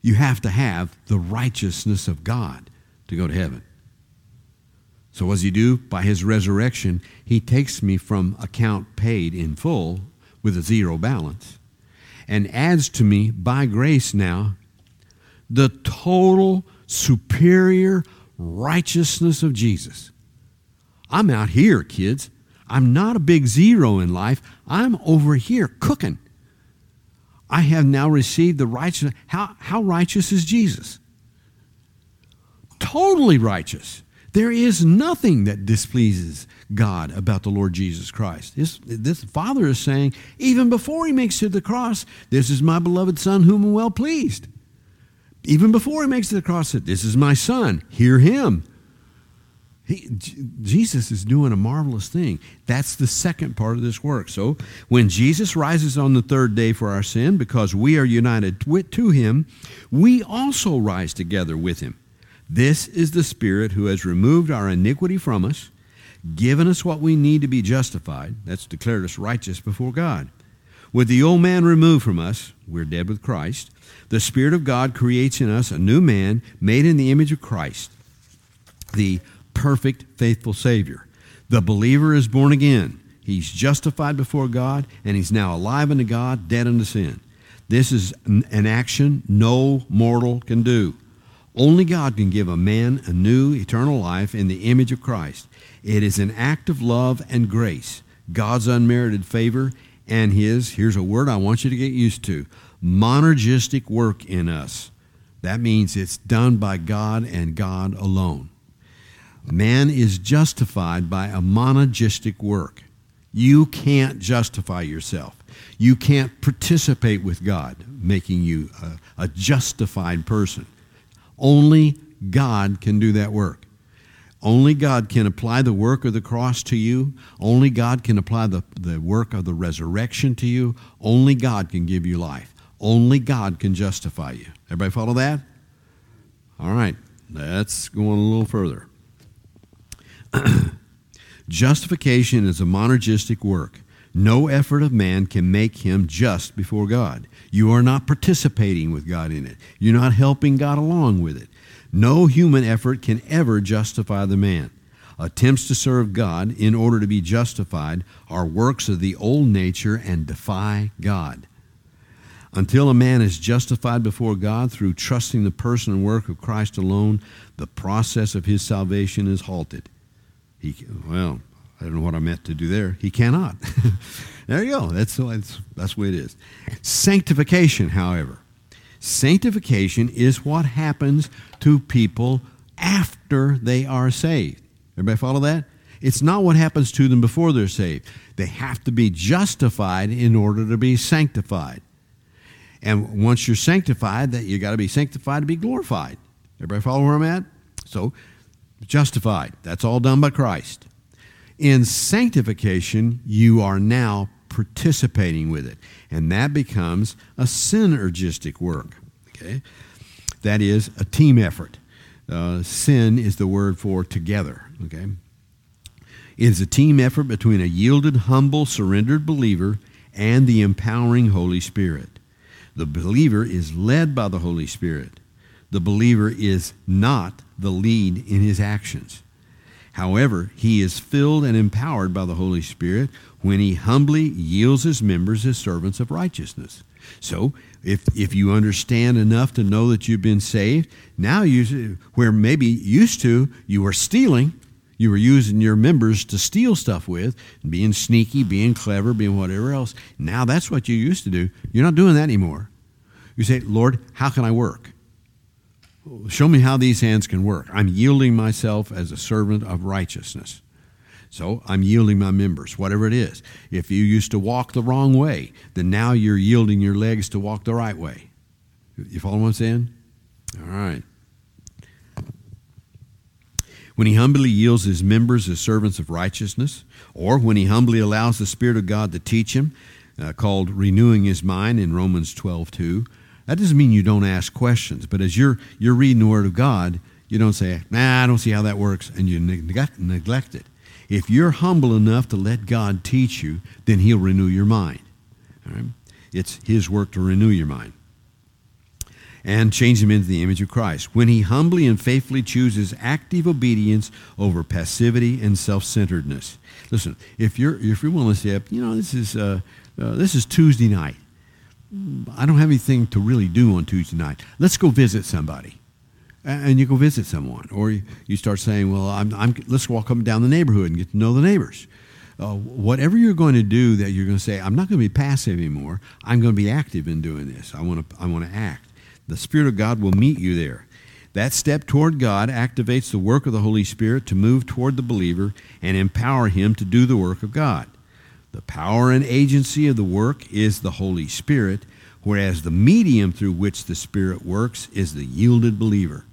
You have to have the righteousness of God to go to heaven. So, what does he do? By his resurrection, he takes me from account paid in full with a zero balance and adds to me by grace now the total superior righteousness of Jesus. I'm out here, kids. I'm not a big zero in life. I'm over here cooking. I have now received the righteousness. How, how righteous is Jesus? Totally righteous. There is nothing that displeases God about the Lord Jesus Christ. This, this Father is saying, even before he makes it to the cross, this is my beloved Son whom I'm well pleased. Even before he makes it across, said, This is my son, hear him. He, Jesus is doing a marvelous thing. That's the second part of this work. So, when Jesus rises on the third day for our sin, because we are united to him, we also rise together with him. This is the Spirit who has removed our iniquity from us, given us what we need to be justified. That's declared us righteous before God. With the old man removed from us, we're dead with Christ the Spirit of God creates in us a new man made in the image of Christ, the perfect, faithful Savior. The believer is born again. He's justified before God, and he's now alive unto God, dead unto sin. This is an action no mortal can do. Only God can give a man a new eternal life in the image of Christ. It is an act of love and grace, God's unmerited favor, and His, here's a word I want you to get used to monergistic work in us. That means it's done by God and God alone. Man is justified by a monergistic work. You can't justify yourself. You can't participate with God, making you a, a justified person. Only God can do that work. Only God can apply the work of the cross to you. Only God can apply the, the work of the resurrection to you. Only God can give you life. Only God can justify you. Everybody follow that? All right, let's go on a little further. Justification is a monergistic work. No effort of man can make him just before God. You are not participating with God in it. You're not helping God along with it. No human effort can ever justify the man. Attempts to serve God in order to be justified are works of the old nature and defy God. Until a man is justified before God through trusting the person and work of Christ alone, the process of his salvation is halted. He, well, I don't know what I meant to do there. He cannot. there you go. That's, that's, that's the way it is. Sanctification, however, Sanctification is what happens to people after they are saved. Everybody follow that? It's not what happens to them before they're saved. They have to be justified in order to be sanctified. And once you're sanctified, that you got to be sanctified to be glorified. Everybody follow where I'm at? So, justified. That's all done by Christ. In sanctification, you are now participating with it. And that becomes a synergistic work. Okay? That is a team effort. Uh, sin is the word for together. Okay? It is a team effort between a yielded, humble, surrendered believer and the empowering Holy Spirit. The believer is led by the Holy Spirit. The believer is not the lead in his actions. However, he is filled and empowered by the Holy Spirit when he humbly yields his members as servants of righteousness. So, if, if you understand enough to know that you've been saved, now you, where maybe used to you were stealing, you were using your members to steal stuff with, being sneaky, being clever, being whatever else. Now that's what you used to do. You're not doing that anymore. You say, Lord, how can I work? Show me how these hands can work. I'm yielding myself as a servant of righteousness. So I'm yielding my members, whatever it is. If you used to walk the wrong way, then now you're yielding your legs to walk the right way. You follow what I'm saying? All right. When he humbly yields his members as servants of righteousness, or when he humbly allows the Spirit of God to teach him, uh, called renewing his mind in Romans 12 2, that doesn't mean you don't ask questions, but as you're, you're reading the Word of God, you don't say, nah, I don't see how that works, and you neglect, neglect it. If you're humble enough to let God teach you, then He'll renew your mind. It's His work to renew your mind and change them into the image of Christ. When He humbly and faithfully chooses active obedience over passivity and self-centeredness. Listen, if you're if you're willing to say, you know, this is uh, uh, this is Tuesday night. I don't have anything to really do on Tuesday night. Let's go visit somebody. And you go visit someone. Or you start saying, well, I'm, I'm, let's walk up and down the neighborhood and get to know the neighbors. Uh, whatever you're going to do that you're going to say, I'm not going to be passive anymore. I'm going to be active in doing this. I want to, I want to act. The Spirit of God will meet you there. That step toward God activates the work of the Holy Spirit to move toward the believer and empower him to do the work of God. The power and agency of the work is the Holy Spirit, whereas the medium through which the Spirit works is the yielded believer.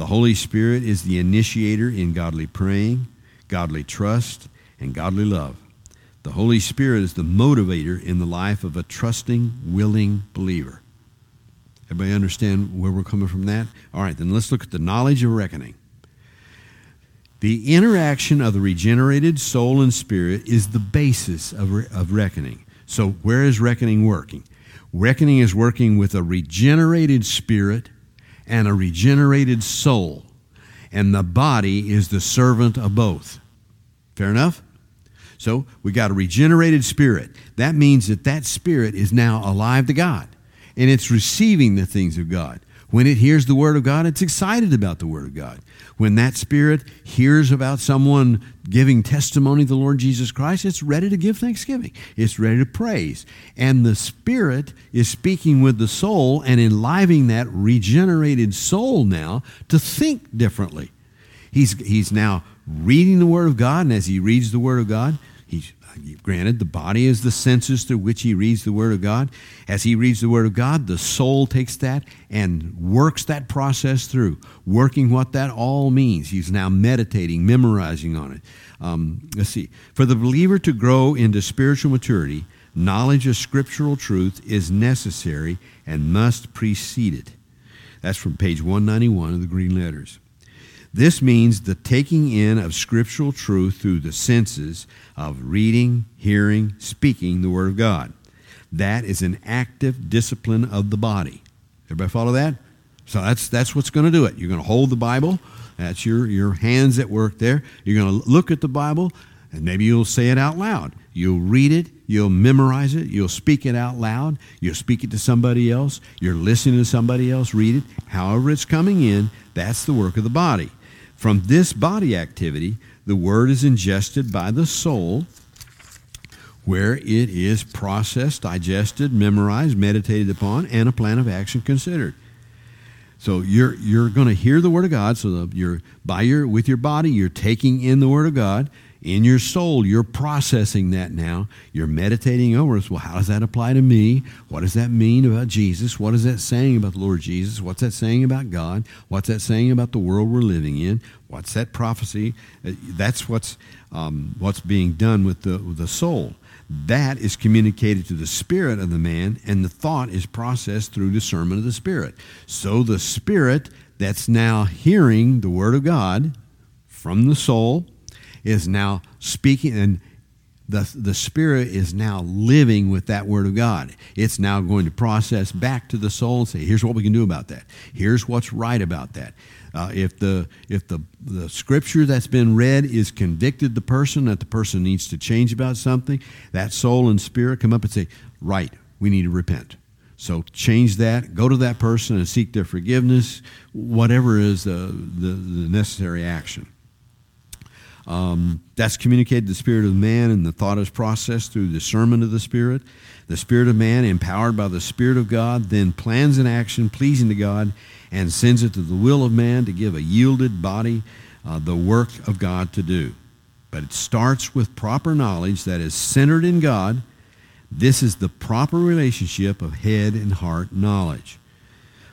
The Holy Spirit is the initiator in godly praying, godly trust, and godly love. The Holy Spirit is the motivator in the life of a trusting, willing believer. Everybody understand where we're coming from that? All right, then let's look at the knowledge of reckoning. The interaction of the regenerated soul and spirit is the basis of, re- of reckoning. So, where is reckoning working? Reckoning is working with a regenerated spirit and a regenerated soul, and the body is the servant of both. Fair enough? So, we got a regenerated spirit. That means that that spirit is now alive to God, and it's receiving the things of God. When it hears the Word of God, it's excited about the Word of God. When that spirit hears about someone giving testimony of the Lord Jesus Christ, it's ready to give thanksgiving. It's ready to praise. And the spirit is speaking with the soul and enlivening that regenerated soul now to think differently. He's, he's now reading the Word of God, and as he reads the Word of God, granted the body is the senses through which he reads the Word of God. As he reads the Word of God, the soul takes that and works that process through, working what that all means. He's now meditating, memorizing on it. Um, let's see. For the believer to grow into spiritual maturity, knowledge of scriptural truth is necessary and must precede it. That's from page 191 of the Green Letters. This means the taking in of scriptural truth through the senses of reading, hearing, speaking the Word of God. That is an active discipline of the body. Everybody follow that? So that's, that's what's going to do it. You're going to hold the Bible. That's your, your hands at work there. You're going to look at the Bible, and maybe you'll say it out loud. You'll read it, you'll memorize it, you'll speak it out loud, you'll speak it to somebody else, you're listening to somebody else read it. However, it's coming in, that's the work of the body. From this body activity, the word is ingested by the soul, where it is processed, digested, memorized, meditated upon, and a plan of action considered. So you're you're going to hear the word of God. So the, you're by your with your body, you're taking in the word of God in your soul, you're processing that now. You're meditating over it. Well, how does that apply to me? What does that mean about Jesus? What is that saying about the Lord Jesus? What's that saying about God? What's that saying about the world we're living in? What's that prophecy? Uh, that's what's, um, what's being done with the, with the soul. That is communicated to the spirit of the man, and the thought is processed through discernment of the spirit. So the spirit that's now hearing the word of God from the soul is now speaking and the, the Spirit is now living with that Word of God. It's now going to process back to the soul and say, here's what we can do about that. Here's what's right about that. Uh, if the, if the, the scripture that's been read is convicted the person that the person needs to change about something, that soul and spirit come up and say, right, we need to repent. So change that, go to that person and seek their forgiveness, whatever is the, the, the necessary action. Um, that's communicated the spirit of man, and the thought is processed through discernment of the spirit. The spirit of man, empowered by the spirit of God, then plans an action pleasing to God and sends it to the will of man to give a yielded body uh, the work of God to do. But it starts with proper knowledge that is centered in God. This is the proper relationship of head and heart knowledge.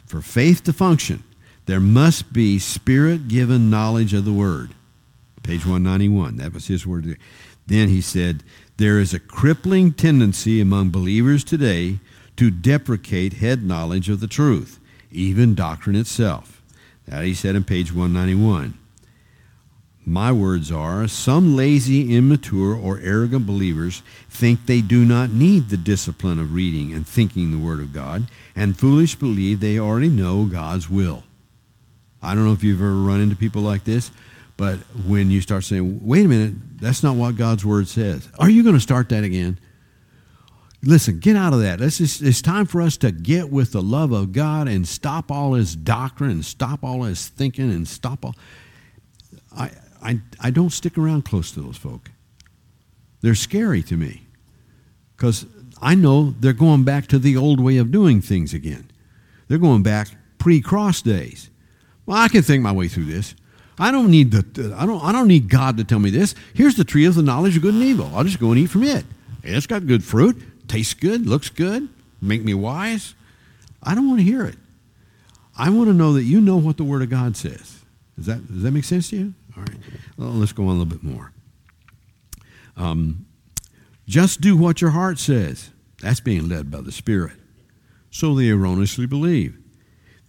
For faith to function, there must be spirit given knowledge of the Word page 191. That was his word. Then he said, There is a crippling tendency among believers today to deprecate head knowledge of the truth, even doctrine itself. That he said in page 191. My words are some lazy, immature, or arrogant believers think they do not need the discipline of reading and thinking the Word of God, and foolish believe they already know God's will. I don't know if you've ever run into people like this. But when you start saying, wait a minute, that's not what God's word says, are you going to start that again? Listen, get out of that. It's time for us to get with the love of God and stop all his doctrine and stop all his thinking and stop all. I, I, I don't stick around close to those folk. They're scary to me because I know they're going back to the old way of doing things again. They're going back pre cross days. Well, I can think my way through this. I don't need the I don't I don't need God to tell me this. Here's the tree of the knowledge of good and evil. I'll just go and eat from it. It's got good fruit, tastes good, looks good, make me wise. I don't want to hear it. I want to know that you know what the Word of God says. Does that does that make sense to you? All right. Well, let's go on a little bit more. Um, just do what your heart says. That's being led by the Spirit. So they erroneously believe.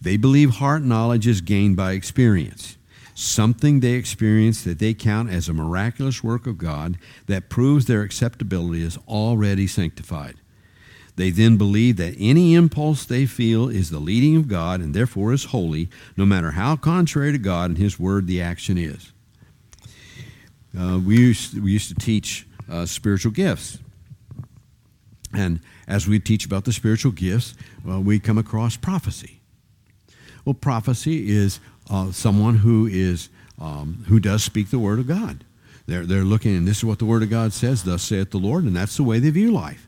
They believe heart knowledge is gained by experience something they experience that they count as a miraculous work of God that proves their acceptability is already sanctified. They then believe that any impulse they feel is the leading of God and therefore is holy, no matter how contrary to God and His Word the action is. Uh, we, used, we used to teach uh, spiritual gifts. And as we teach about the spiritual gifts, well, we come across prophecy. Well, prophecy is uh, someone who is um, who does speak the word of God. They're, they're looking, and this is what the word of God says, thus saith the Lord, and that's the way they view life.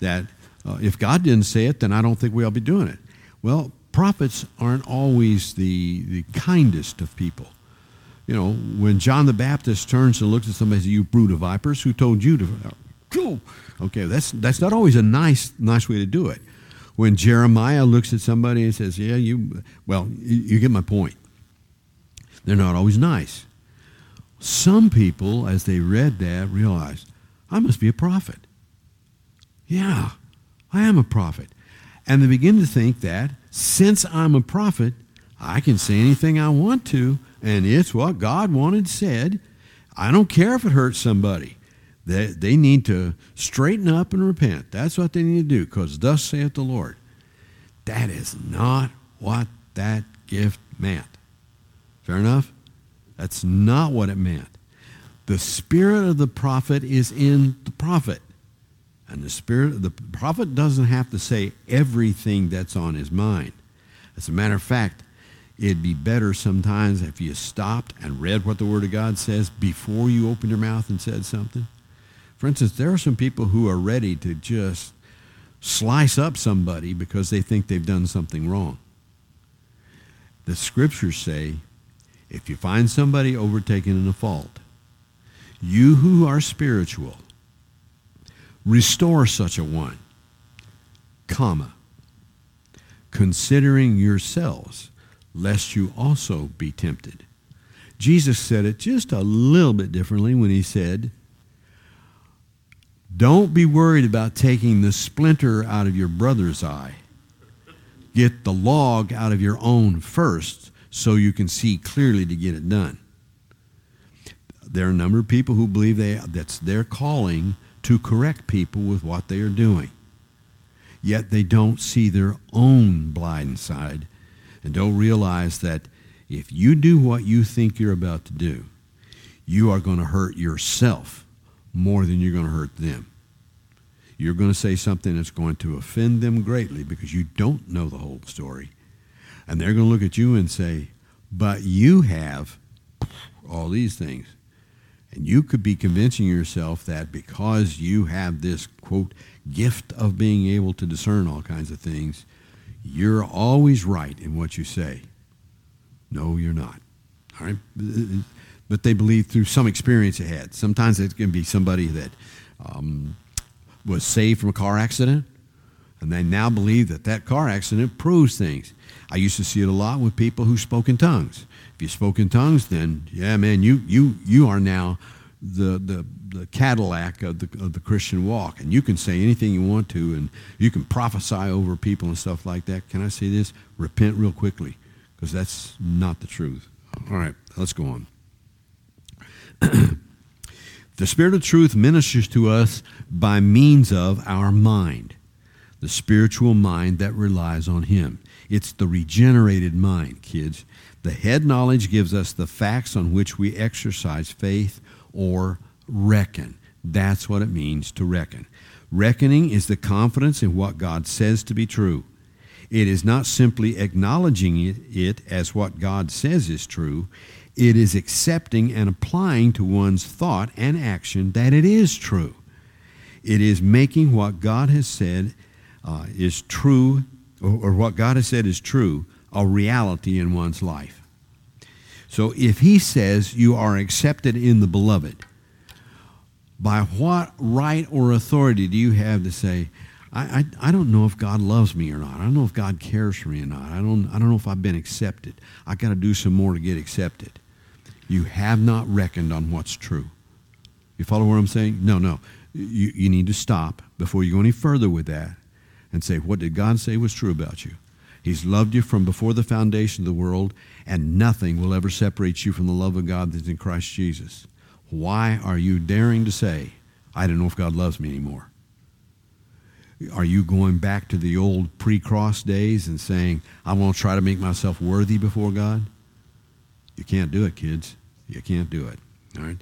That uh, if God didn't say it, then I don't think we ought to be doing it. Well, prophets aren't always the, the kindest of people. You know, when John the Baptist turns and looks at somebody and says, You brood of vipers, who told you to go? Okay, that's, that's not always a nice, nice way to do it. When Jeremiah looks at somebody and says, Yeah, you, well, you, you get my point. They're not always nice. Some people, as they read that, realized, I must be a prophet. Yeah, I am a prophet. And they begin to think that since I'm a prophet, I can say anything I want to, and it's what God wanted said. I don't care if it hurts somebody. They, they need to straighten up and repent. That's what they need to do, because thus saith the Lord. That is not what that gift meant. Fair enough? That's not what it meant. The spirit of the prophet is in the prophet. And the spirit of the prophet doesn't have to say everything that's on his mind. As a matter of fact, it'd be better sometimes if you stopped and read what the Word of God says before you opened your mouth and said something. For instance, there are some people who are ready to just slice up somebody because they think they've done something wrong. The scriptures say if you find somebody overtaken in a fault, you who are spiritual, restore such a one, comma, considering yourselves, lest you also be tempted. Jesus said it just a little bit differently when he said, Don't be worried about taking the splinter out of your brother's eye. Get the log out of your own first so you can see clearly to get it done. There are a number of people who believe they, that's their calling to correct people with what they are doing. Yet they don't see their own blind side and don't realize that if you do what you think you're about to do, you are going to hurt yourself more than you're going to hurt them. You're going to say something that's going to offend them greatly because you don't know the whole story. And they're going to look at you and say, but you have all these things. And you could be convincing yourself that because you have this, quote, gift of being able to discern all kinds of things, you're always right in what you say. No, you're not. All right? But they believe through some experience they had. Sometimes it can be somebody that um, was saved from a car accident, and they now believe that that car accident proves things. I used to see it a lot with people who spoke in tongues. If you spoke in tongues, then yeah, man, you you you are now the the the Cadillac of the of the Christian walk, and you can say anything you want to, and you can prophesy over people and stuff like that. Can I say this? Repent real quickly, because that's not the truth. All right, let's go on. the Spirit of truth ministers to us by means of our mind, the spiritual mind that relies on Him. It's the regenerated mind, kids. The head knowledge gives us the facts on which we exercise faith or reckon. That's what it means to reckon. Reckoning is the confidence in what God says to be true. It is not simply acknowledging it, as what God says is true. It is accepting and applying to one's thought and action that it is true. It is making what God has said uh, is true or what God has said is true, a reality in one's life. So if he says you are accepted in the beloved, by what right or authority do you have to say, I, I, I, don't know if God loves me or not. I don't know if God cares for me or not. I don't, I don't know if I've been accepted. I got to do some more to get accepted. You have not reckoned on what's true. You follow what I'm saying? No, no. You, you need to stop before you go any further with that and say, What did God say was true about you? He's loved you from before the foundation of the world, and nothing will ever separate you from the love of God that's in Christ Jesus. Why are you daring to say, I don't know if God loves me anymore? Are you going back to the old pre cross days and saying, I want to try to make myself worthy before God? You can't do it, kids. You can't do it. All right?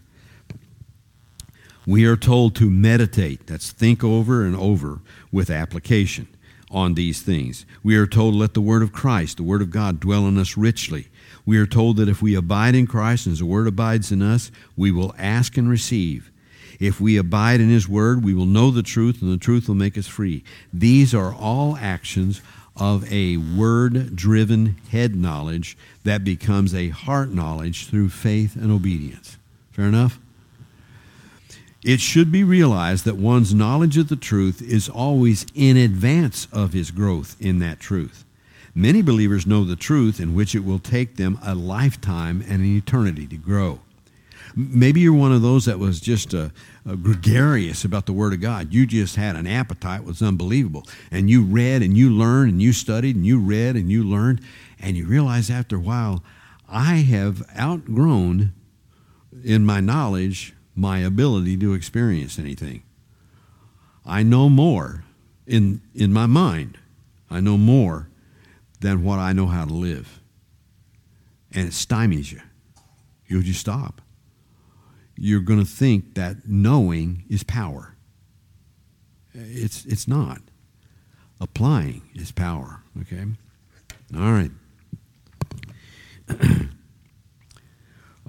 We are told to meditate, that's think over and over with application on these things. We are told, let the word of Christ, the word of God, dwell in us richly. We are told that if we abide in Christ and the word abides in us, we will ask and receive. If we abide in his word, we will know the truth, and the truth will make us free. These are all actions of a word driven head knowledge that becomes a heart knowledge through faith and obedience. Fair enough? It should be realized that one's knowledge of the truth is always in advance of his growth in that truth. Many believers know the truth in which it will take them a lifetime and an eternity to grow. Maybe you're one of those that was just a, a gregarious about the Word of God. You just had an appetite was unbelievable, and you read and you learned and you studied and you read and you learned, and you realize after a while, I have outgrown in my knowledge my ability to experience anything. I know more in in my mind. I know more than what I know how to live. And it stymies you. You'll just stop. You're going to think that knowing is power. It's, it's not. Applying is power. Okay? All right.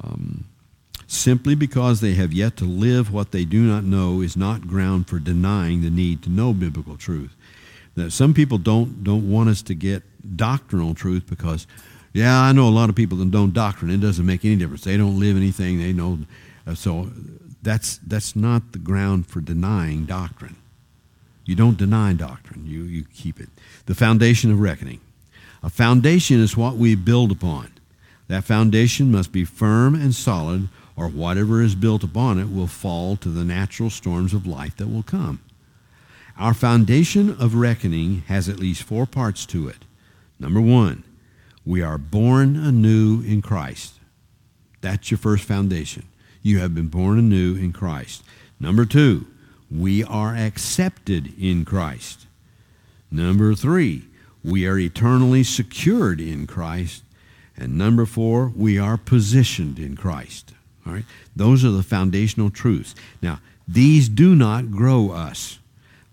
um, simply because they have yet to live what they do not know is not ground for denying the need to know biblical truth. That some people don't don't want us to get doctrinal truth because, yeah, I know a lot of people that don't doctrine. It doesn't make any difference. They don't live anything. They know. Uh, so that's that's not the ground for denying doctrine. You don't deny doctrine. You you keep it. The foundation of reckoning. A foundation is what we build upon. That foundation must be firm and solid, or whatever is built upon it will fall to the natural storms of life that will come. Our foundation of reckoning has at least four parts to it. Number one, we are born anew in Christ. That's your first foundation. You have been born anew in Christ. Number two, we are accepted in Christ. Number three, we are eternally secured in Christ. And number four, we are positioned in Christ. All right? Those are the foundational truths. Now, these do not grow us.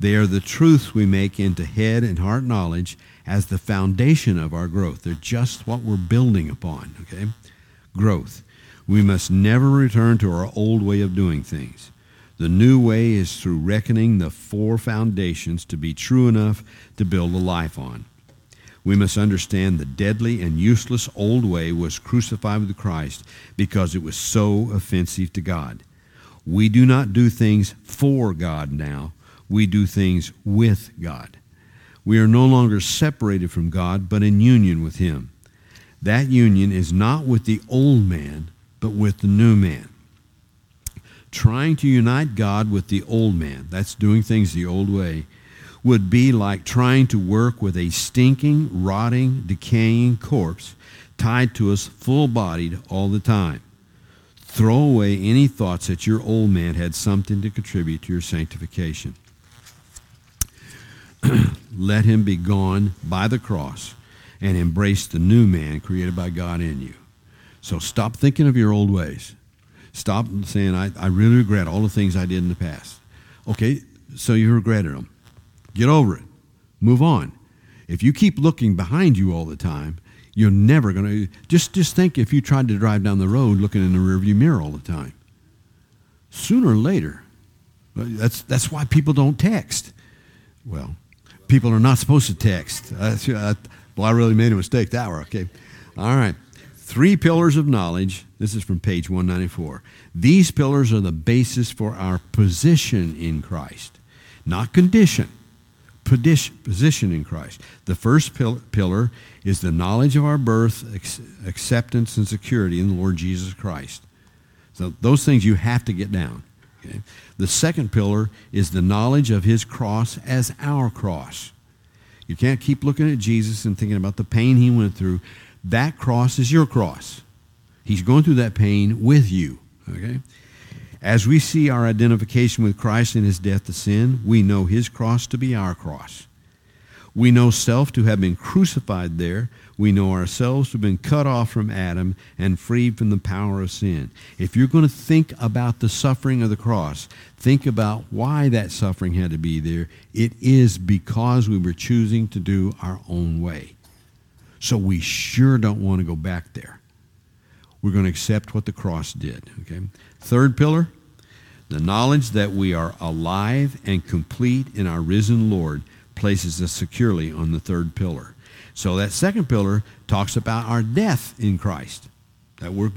They are the truths we make into head and heart knowledge as the foundation of our growth. They're just what we're building upon, okay? Growth. We must never return to our old way of doing things. The new way is through reckoning the four foundations to be true enough to build a life on. We must understand the deadly and useless old way was crucified with Christ because it was so offensive to God. We do not do things for God now, we do things with God. We are no longer separated from God, but in union with Him. That union is not with the old man, but with the new man. Trying to unite God with the old man, that's doing things the old way, would be like trying to work with a stinking, rotting, decaying corpse tied to us full bodied all the time. Throw away any thoughts that your old man had something to contribute to your sanctification. let him be gone by the cross and embrace the new man created by God in you. So stop thinking of your old ways. Stop saying, I, I really regret all the things I did in the past. Okay, so you regretted them. Get over it. Move on. If you keep looking behind you all the time, you're never going to. Just, just think if you tried to drive down the road looking in the rearview mirror all the time. Sooner or later, that's, that's why people don't text. Well, people are not supposed to text. Uh, well, I really made a mistake that way. Okay. All right. Three pillars of knowledge. This is from page 194. These pillars are the basis for our position in Christ, not condition, position in Christ. The first pillar is the knowledge of our birth, acceptance, and security in the Lord Jesus Christ. So those things you have to get down. Okay? The second pillar is the knowledge of his cross as our cross. You can't keep looking at Jesus and thinking about the pain he went through. That cross is your cross. He's going through that pain with you. Okay? As we see our identification with Christ in his death to sin, we know his cross to be our cross. We know self to have been crucified there. We know ourselves to have been cut off from Adam and freed from the power of sin. If you're going to think about the suffering of the cross, think about why that suffering had to be there. It is because we were choosing to do our own way. So we sure don't want to go back there. We're going to accept what the cross did. Okay. Third pillar, The knowledge that we are alive and complete in our risen Lord places us securely on the third pillar. So that second pillar talks about our death in Christ. That we're,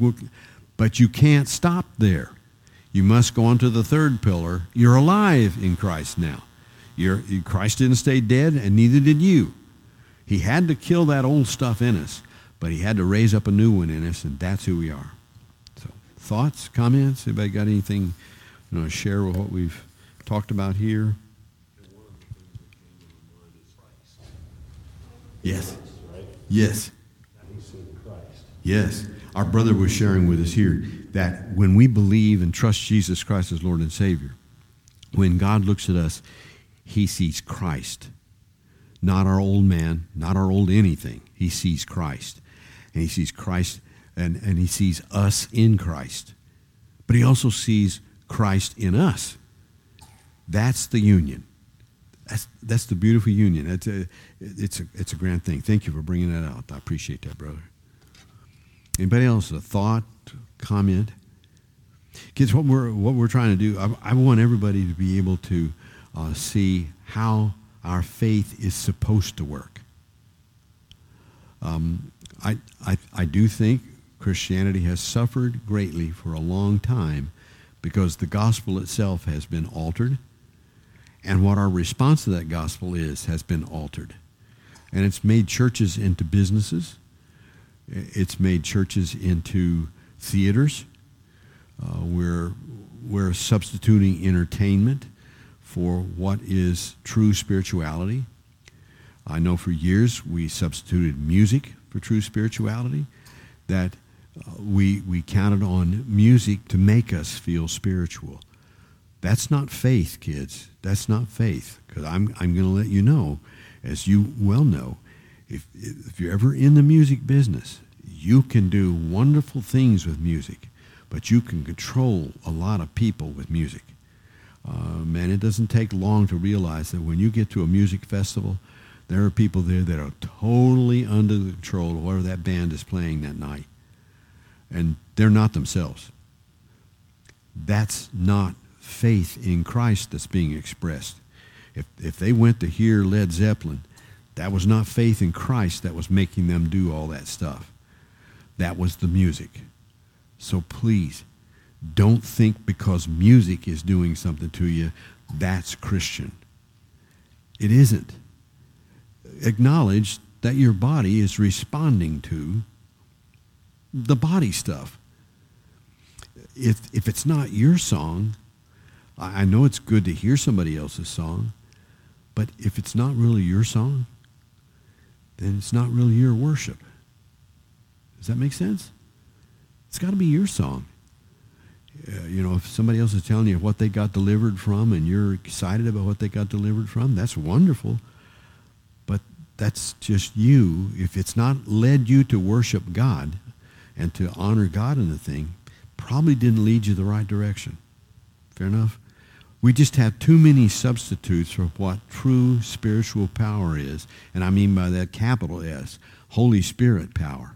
but you can't stop there. You must go on to the third pillar. You're alive in Christ now. You're, Christ didn't stay dead, and neither did you. He had to kill that old stuff in us, but he had to raise up a new one in us, and that's who we are. Thoughts, comments? Anybody got anything you know, to share with what we've talked about here? Yes. Yes. Yes. Our brother was sharing with us here that when we believe and trust Jesus Christ as Lord and Savior, when God looks at us, he sees Christ. Not our old man, not our old anything. He sees Christ. And he sees Christ and, and he sees us in Christ. But he also sees Christ in us. That's the union. That's, that's the beautiful union. It's a, it's, a, it's a grand thing. Thank you for bringing that out. I appreciate that, brother. Anybody else? A thought, comment? Kids, what we're, what we're trying to do, I, I want everybody to be able to uh, see how our faith is supposed to work. Um, I, I, I do think Christianity has suffered greatly for a long time because the gospel itself has been altered, and what our response to that gospel is has been altered. And it's made churches into businesses, it's made churches into theaters. Uh, we're, we're substituting entertainment for what is true spirituality. I know for years we substituted music for true spirituality, that we, we counted on music to make us feel spiritual. That's not faith, kids. That's not faith. Because I'm, I'm going to let you know, as you well know, if, if you're ever in the music business, you can do wonderful things with music, but you can control a lot of people with music. Uh, man, it doesn't take long to realize that when you get to a music festival, there are people there that are totally under the control of whatever that band is playing that night and they're not themselves. That's not faith in Christ that's being expressed. If, if they went to hear Led Zeppelin, that was not faith in Christ that was making them do all that stuff. That was the music. So please, don't think because music is doing something to you, that's Christian. It isn't. Acknowledge that your body is responding to the body stuff. If, if it's not your song, I, know it's good to hear somebody else's song, but if it's not really your song, then it's not really your worship. Does that make sense? It's got to be your song. Uh, you know, if somebody else is telling you what they got delivered from and you're excited about what they got delivered from, that's wonderful. But that's just you. If it's not led you to worship God, and to honor God in the thing probably didn't lead you the right direction. Fair enough? We just have too many substitutes for what true spiritual power is. And I mean by that capital S, Holy Spirit power.